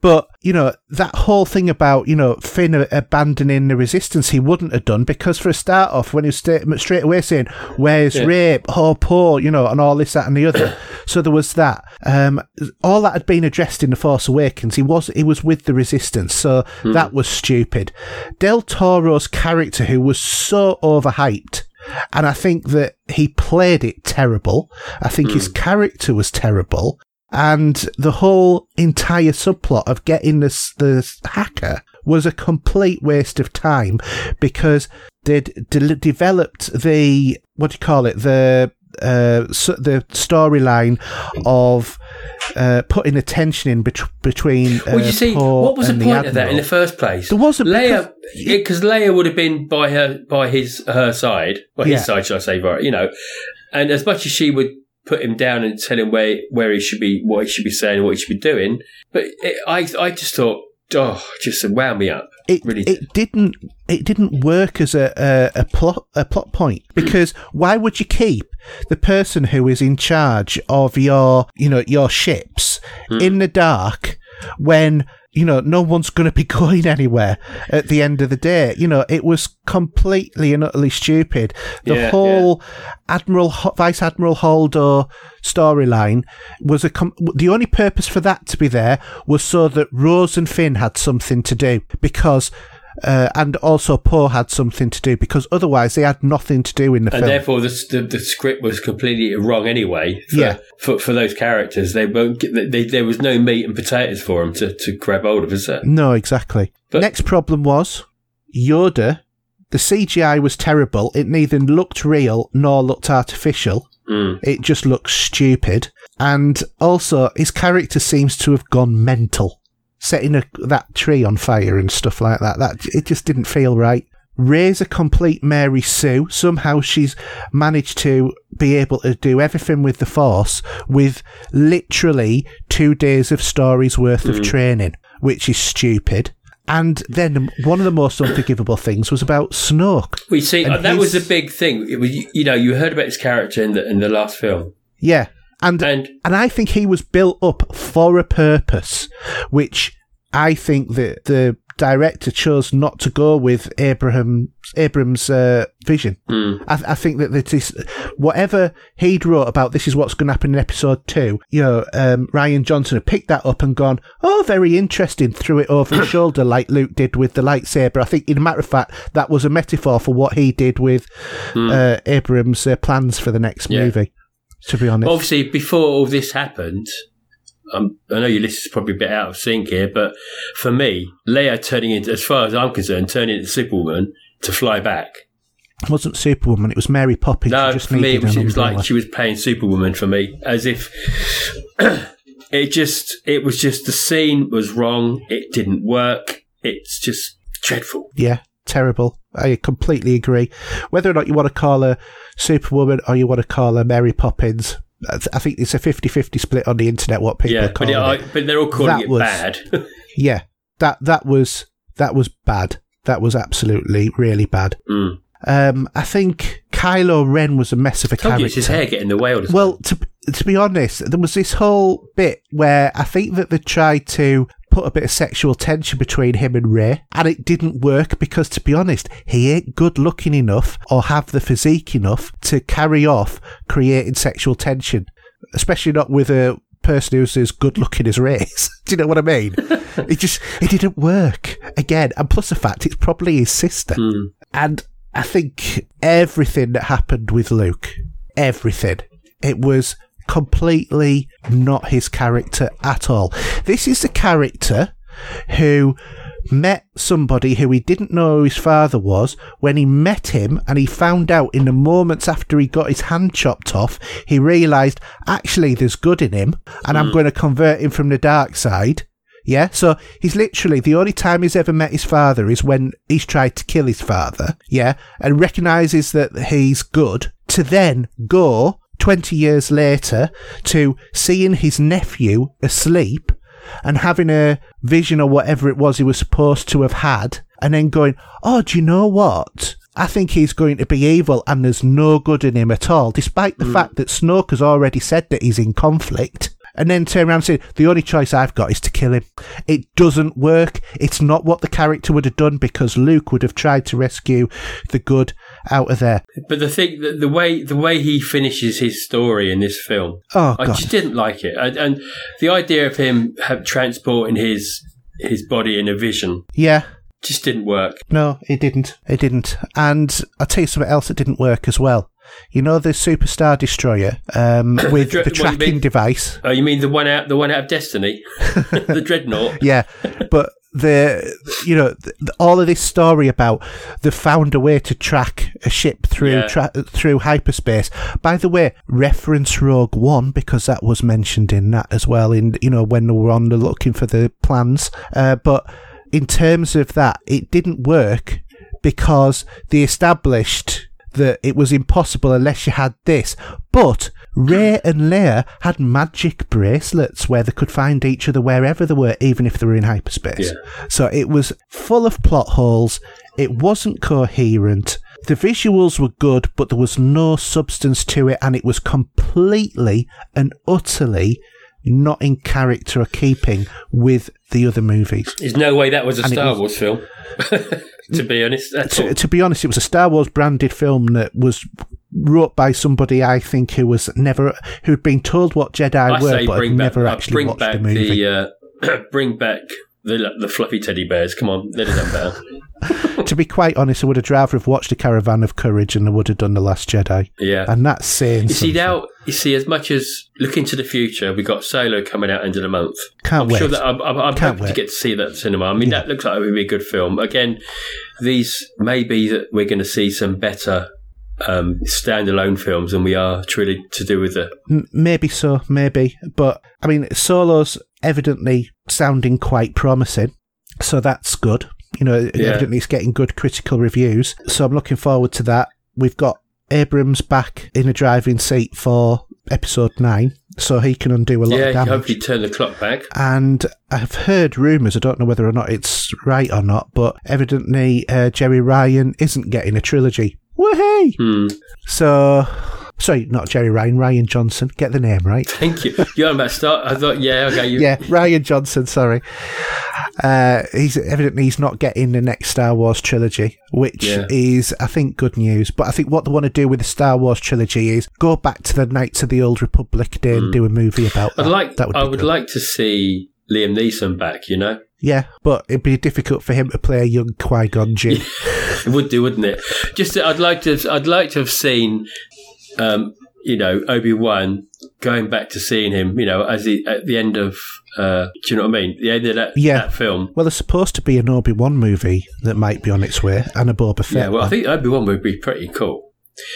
But you know that whole thing about you know Finn abandoning the resistance, he wouldn't have done because for a start off, when he was sta- straight away saying "Where's Yeah. rape? Oh, poor," you know, and all this, that, and the other. so there was that. Um, all that had been addressed in the Force Awakens. He was he was with the resistance, so Hmm. that was stupid. Del Toro's character, who was so overhyped. And I think that he played it terrible. I think his hmm. character was terrible. And the whole entire subplot of getting this, the hacker was a complete waste of time because they'd de- developed the, what do you call it, the, uh, so the storyline of uh, putting a tension in bet- between. Uh, well, you see, Poe what was the point of that in the first place? There wasn't Leia, because Leia would have been by her by his her side, well, Yeah. his side, should I say, right? You know, and as much as she would put him down and tell him where where he should be, what he should be saying, what he should be doing, but it, I I just thought, oh, just wound me up. it, really it didn't it didn't work as a, a, a plot a plot point because why would you keep the person who is in charge of your you know your ships Hmm. in the dark when you know no one's going to be going anywhere at the end of the day. You know it was completely and utterly stupid. The Yeah, whole admiral vice admiral holdo storyline was a com- the only purpose for that to be there was so that rose and finn had something to do because uh, and also Poe had something to do because otherwise they had nothing to do in the And film. And therefore, the, the the script was completely wrong anyway. For, Yeah. For, for those characters, they won't. Get, they, there was no meat and potatoes for them to, to grab hold of, is there? No, exactly. But- Next problem was Yoda. The CGI was terrible. It neither looked real nor looked artificial. Mm. It just looks stupid. And also, his character seems to have gone mental, setting a, that tree on fire and stuff like that. That it just didn't feel right. Rey's a complete Mary Sue. Somehow she's managed to be able to do everything with the Force with literally two days of stories worth of training, which is stupid. And then one of the most unforgivable things was about Snoke. We see And uh, that was a big thing. It was, you- you know, you heard about his character in the in the last film, Yeah. And and and I think he was built up for a purpose, which I think that the director chose not to go with Abraham Abrams' uh, vision. Hmm. I, I think that that is whatever he'd wrote about. This is what's going to happen in episode two. You know, um, Rian Johnson had picked that up and gone, "Oh, very interesting." Threw it over his shoulder like Luke did with the lightsaber. I think, in a matter of fact, that was a metaphor for what he did with uh, Abrams' uh, plans for the next. Yeah. movie. To be honest, obviously before all this happened. Um, I know your list is probably a bit out of sync here, but for me, Leia turning into, as far as I'm concerned, turning into Superwoman to fly back. It wasn't Superwoman. It was Mary Poppins. No, just for me, it was, it was like she was playing Superwoman for me, as if it just, it was just the scene was wrong. It didn't work. It's just dreadful. yeah, terrible. I completely agree. Whether or not you want to call her Superwoman or you want to call her Mary Poppins, I th- I think it's a 50-50 split on the internet. What people yeah, are but, calling it, I, it. but they're all calling That it was- bad. Yeah, that that was that was bad. That was absolutely really bad. mm. Um, I think Kylo Ren was a mess of a Told character. his hair getting in the way all the. Well, to to be honest, there was this whole bit where I think that they tried to put a bit of sexual tension between him and Rey, and it didn't work because, to be honest, he ain't good looking enough or have the physique enough to carry off creating sexual tension, especially not with a person who's as good looking as Rey. is. Do you know what I mean? it just it didn't work again, and plus the fact it's probably his sister. Mm. And I think everything that happened with Luke, everything, it was completely not his character at all. This is the character who met somebody who he didn't know who his father was. When he met him and he found out in the moments after he got his hand chopped off, he realised actually there's good in him and I'm mm. going to convert him from the dark side. Yeah, so he's literally the only time he's ever met his father is when he's tried to kill his father. Yeah, and recognizes that he's good to then go 20 years later to seeing his nephew asleep and having a vision or whatever it was he was supposed to have had and then going, oh, do you know what? I think he's going to be evil and there's no good in him at all, despite the mm. fact that Snoke has already said that he's in conflict. And then turn around and say, the only choice I've got is to kill him. It doesn't work. It's not what the character would have done because Luke would have tried to rescue the good out of there. But the thing, the, the way the way he finishes his story in this film, Oh, I God. just didn't like it. And, and the idea of him transporting his his body in a vision Yeah. Just didn't work. No, it didn't. It didn't. And I'll tell you something else that didn't work as well. You know the Superstar Destroyer um, with dre- the tracking mean? device? Oh, you mean the one out the one out of Destiny, the dreadnought? Yeah, but the you know th all of this story about they found a way to track a ship through Yeah. tra- through hyperspace. By the way, reference Rogue One because that was mentioned in that as well. In you know when they were on the looking for the plans, uh, but in terms of that, it didn't work because they established that it was impossible unless you had this. But Rey and Leia had magic bracelets where they could find each other wherever they were, even if they were in hyperspace. So it was full of plot holes. It wasn't coherent. The visuals were good, but there was no substance to it, and it was completely and utterly not in character or keeping with the other movies. There's no way that was a And Star was- Wars film. to be honest, to, to be honest, it was a Star Wars branded film that was wrote by somebody I think who was never who'd been told what Jedi I were, but had back, never uh, actually watched the movie. the uh, bring back the the fluffy teddy bears. Come on, they'd have done better. to be quite honest, I would have rather have watched a Caravan of Courage and I would have done the Last Jedi, Yeah. and that's saying You see something. now, you see, as much as looking to the future, we got Solo coming out end of the month. Can't I'm wait. sure that I'm, I'm, I'm Can't wait. to get to see that at cinema. I mean, that looks like it would be a good film. Again, these may be that we're going to see some better um, standalone films than we are truly to do with the. M- maybe so, maybe. But I mean, Solo's evidently sounding quite promising, so that's good. You know, Yeah. evidently it's getting good critical reviews. So I'm looking forward to that. We've got Abrams back in a driving seat for episode nine, so he can undo a lot Yeah, of damage. Yeah, hopefully turn the clock back. And I've heard rumours, I don't know whether or not it's right or not, but evidently uh, Jerry Ryan isn't getting a trilogy. Woohoo! Hmm. So, sorry, not Jerry Ryan, Rian Johnson. Get the name right. Thank you. You're about start. I thought, yeah, okay. You, Yeah, Rian Johnson, sorry. Uh, he's evidently he's not getting the next Star Wars trilogy, which Yeah. is, I think, good news. But I think what they want to do with the Star Wars trilogy is go back to the Knights of the Old Republic day and do a movie about that. I'd like. that would I would good. like to see Liam Neeson back. You know, Yeah, but it'd be difficult for him to play a young Qui Gon Jinn. it would do, wouldn't it? Just, I'd like to. I'd like to have seen, um, you know, Obi Wan going back to seeing him. You know, as he at the end of. Uh, do you know what I mean? The end of that, Yeah. that film. Well, there's supposed to be an Obi Wan movie that might be on its way, and a Boba Fett. Yeah, well, I one. think Obi Wan would be pretty cool.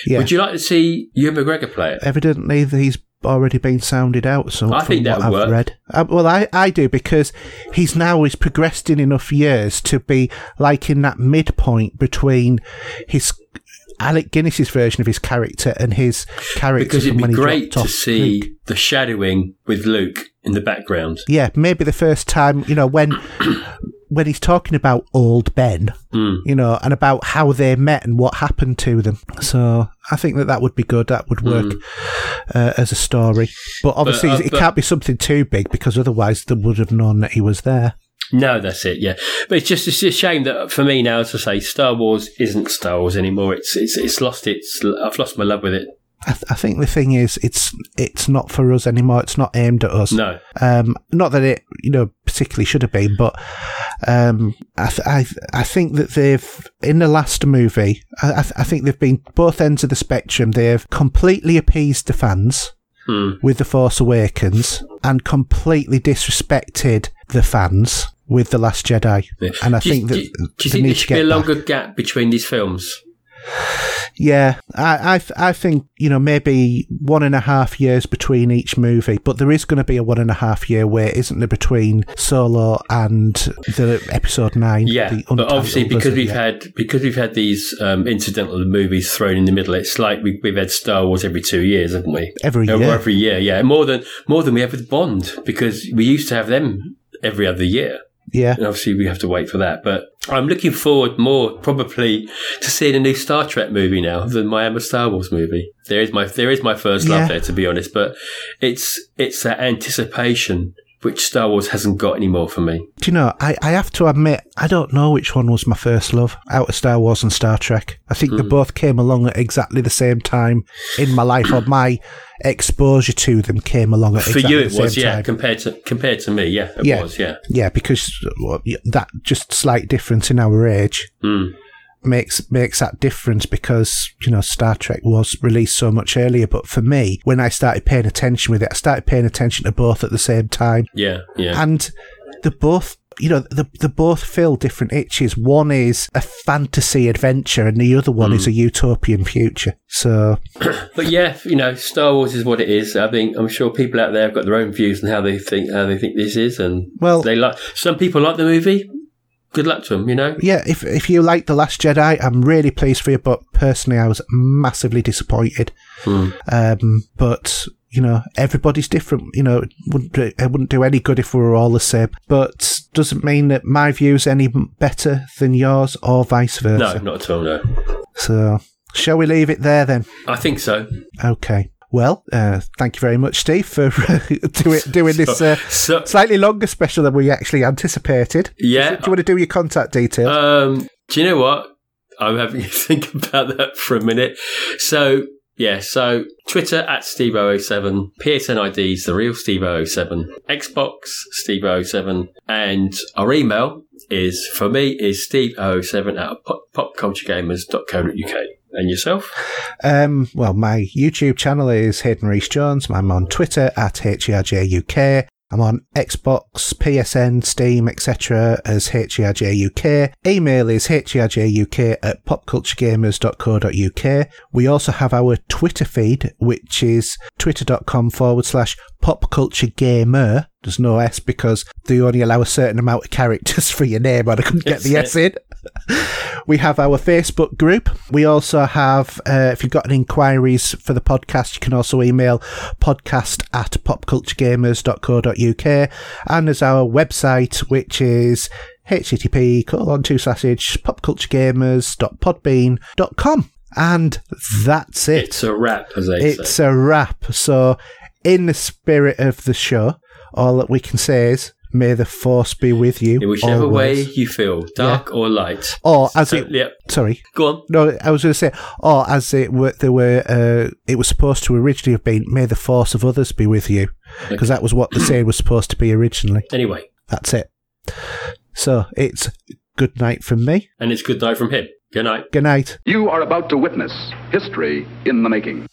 yeah. Would you like to see Ewan McGregor play it? Evidently, he's already been sounded out. So I think that I've work. read, uh, well, I, I do because he's now he's progressed in enough years to be like in that midpoint between his Alec Guinness's version of his character and his character Because it'd be great to see Luke. the shadowing with Luke in the background. Yeah, maybe the first time you know when when he's talking about old Ben, Mm. you know, and about how they met and what happened to them. So I think that that would be good. That would work uh, as a story. But obviously, uh, it but- can't be something too big because otherwise they would have known that he was there. No, that's it. Yeah, but it's just it's a shame that for me now, as I say, Star Wars isn't Star Wars anymore. It's it's it's lost its. I've lost my love with it. I, th- I think the thing is, it's it's not for us anymore. It's not aimed at us. No, Um, not that it, you know, particularly should have been, but um, I, th- I, th- I think that they've in the last movie, I, I, th- I think they've been both ends of the spectrum. They've completely appeased the fans Hmm. with the Force Awakens and completely disrespected the fans with the Last Jedi. Yeah. And I do you, think that do, you- do you think need there to should be a back. longer gap between these films? Yeah, I, I, I think you know maybe one and a half years between each movie, but there is going to be a one and a half year wait, isn't there, between Solo and the episode nine? Yeah, but obviously because we've had because we've had these um, incidental movies thrown in the middle, it's like we, we've had Star Wars every two years, haven't we? every year. Every year, yeah, more than more than we have with Bond because we used to have them every other year. Yeah, And obviously, we have to wait for that. But I'm looking forward more, probably, to seeing a new Star Trek movie now than my Emma Star Wars movie. There is my there is my first Yeah. love there, to be honest. But it's it's that anticipation which Star Wars hasn't got anymore for me. Do you know? I, I have to admit, I don't know which one was my first love out of Star Wars and Star Trek. I think Hmm. they both came along at exactly the same time in my life, or my exposure to them came along at For exactly you, the it was yeah. time. Compared to compared to me, yeah, it Yeah. was yeah. Yeah, because well, that just slight difference in our age Mm. Makes makes that difference because you know Star Trek was released so much earlier. But for me, when I started paying attention with it, I started paying attention to both at the same time, Yeah, yeah. and the both. You know, the, they both fill different itches. One is a fantasy adventure, and the other one is mm. a utopian future. So, But yeah, you know, Star Wars is what it is. I think I'm sure people out there have got their own views on how they think how they think this is, and well, they like. Some people like the movie. Good luck to them. You know. yeah, if if you like The Last Jedi, I'm really pleased for you. But personally, I was massively disappointed. Hmm. Um, but you know, everybody's different. You know, it wouldn't do, it wouldn't do any good if we were all the same. But doesn't mean that my view's any better than yours, or vice versa No, not at all. No. So, shall we leave it there then? I think so. Okay. Well, uh, thank you very much, Steve, for doing doing this uh, So, slightly longer special than we actually anticipated. yeah. Do you want to do your contact details? Um, do you know what? I'm having to think about that for a minute. So, yeah, so Twitter at Steve007, PSN IDs, the real Steve007, Xbox Steve007, and our email is, for me, is Steve007 at pop- popculturegamers.co.uk. And yourself? Um, well, my YouTube channel is Hayden Reese Jones. I'm on Twitter at HERJUK. I'm on Xbox, PSN, Steam, etc. as HERJUK. Email is HERJUK at popculturegamers.co.uk. We also have our Twitter feed, which is twitter.com forward slash popculturegamer. There's no S because they only allow a certain amount of characters for your name, and I couldn't get the S in. we have our Facebook group. We also have, uh, if you've got any inquiries for the podcast, you can also email podcast at popculturegamers.co.uk. And there's our website, which is http colon two sausage popculturegamers.podbean.com. And that's it. It's a wrap, as they It's say. a wrap. So, in the spirit of the show, all that we can say is, may the force be with you. In whichever way you feel, dark or light. Or as So, it, yeah, sorry, go on. no, I was going to say, or as it were, there were, uh, it was supposed to originally have been, may the force of others be with you, because that was what the saying was supposed to be originally. Anyway, That's it. So it's good night from me. and it's good night from him. Good night. Good night. You are about to witness history in the making.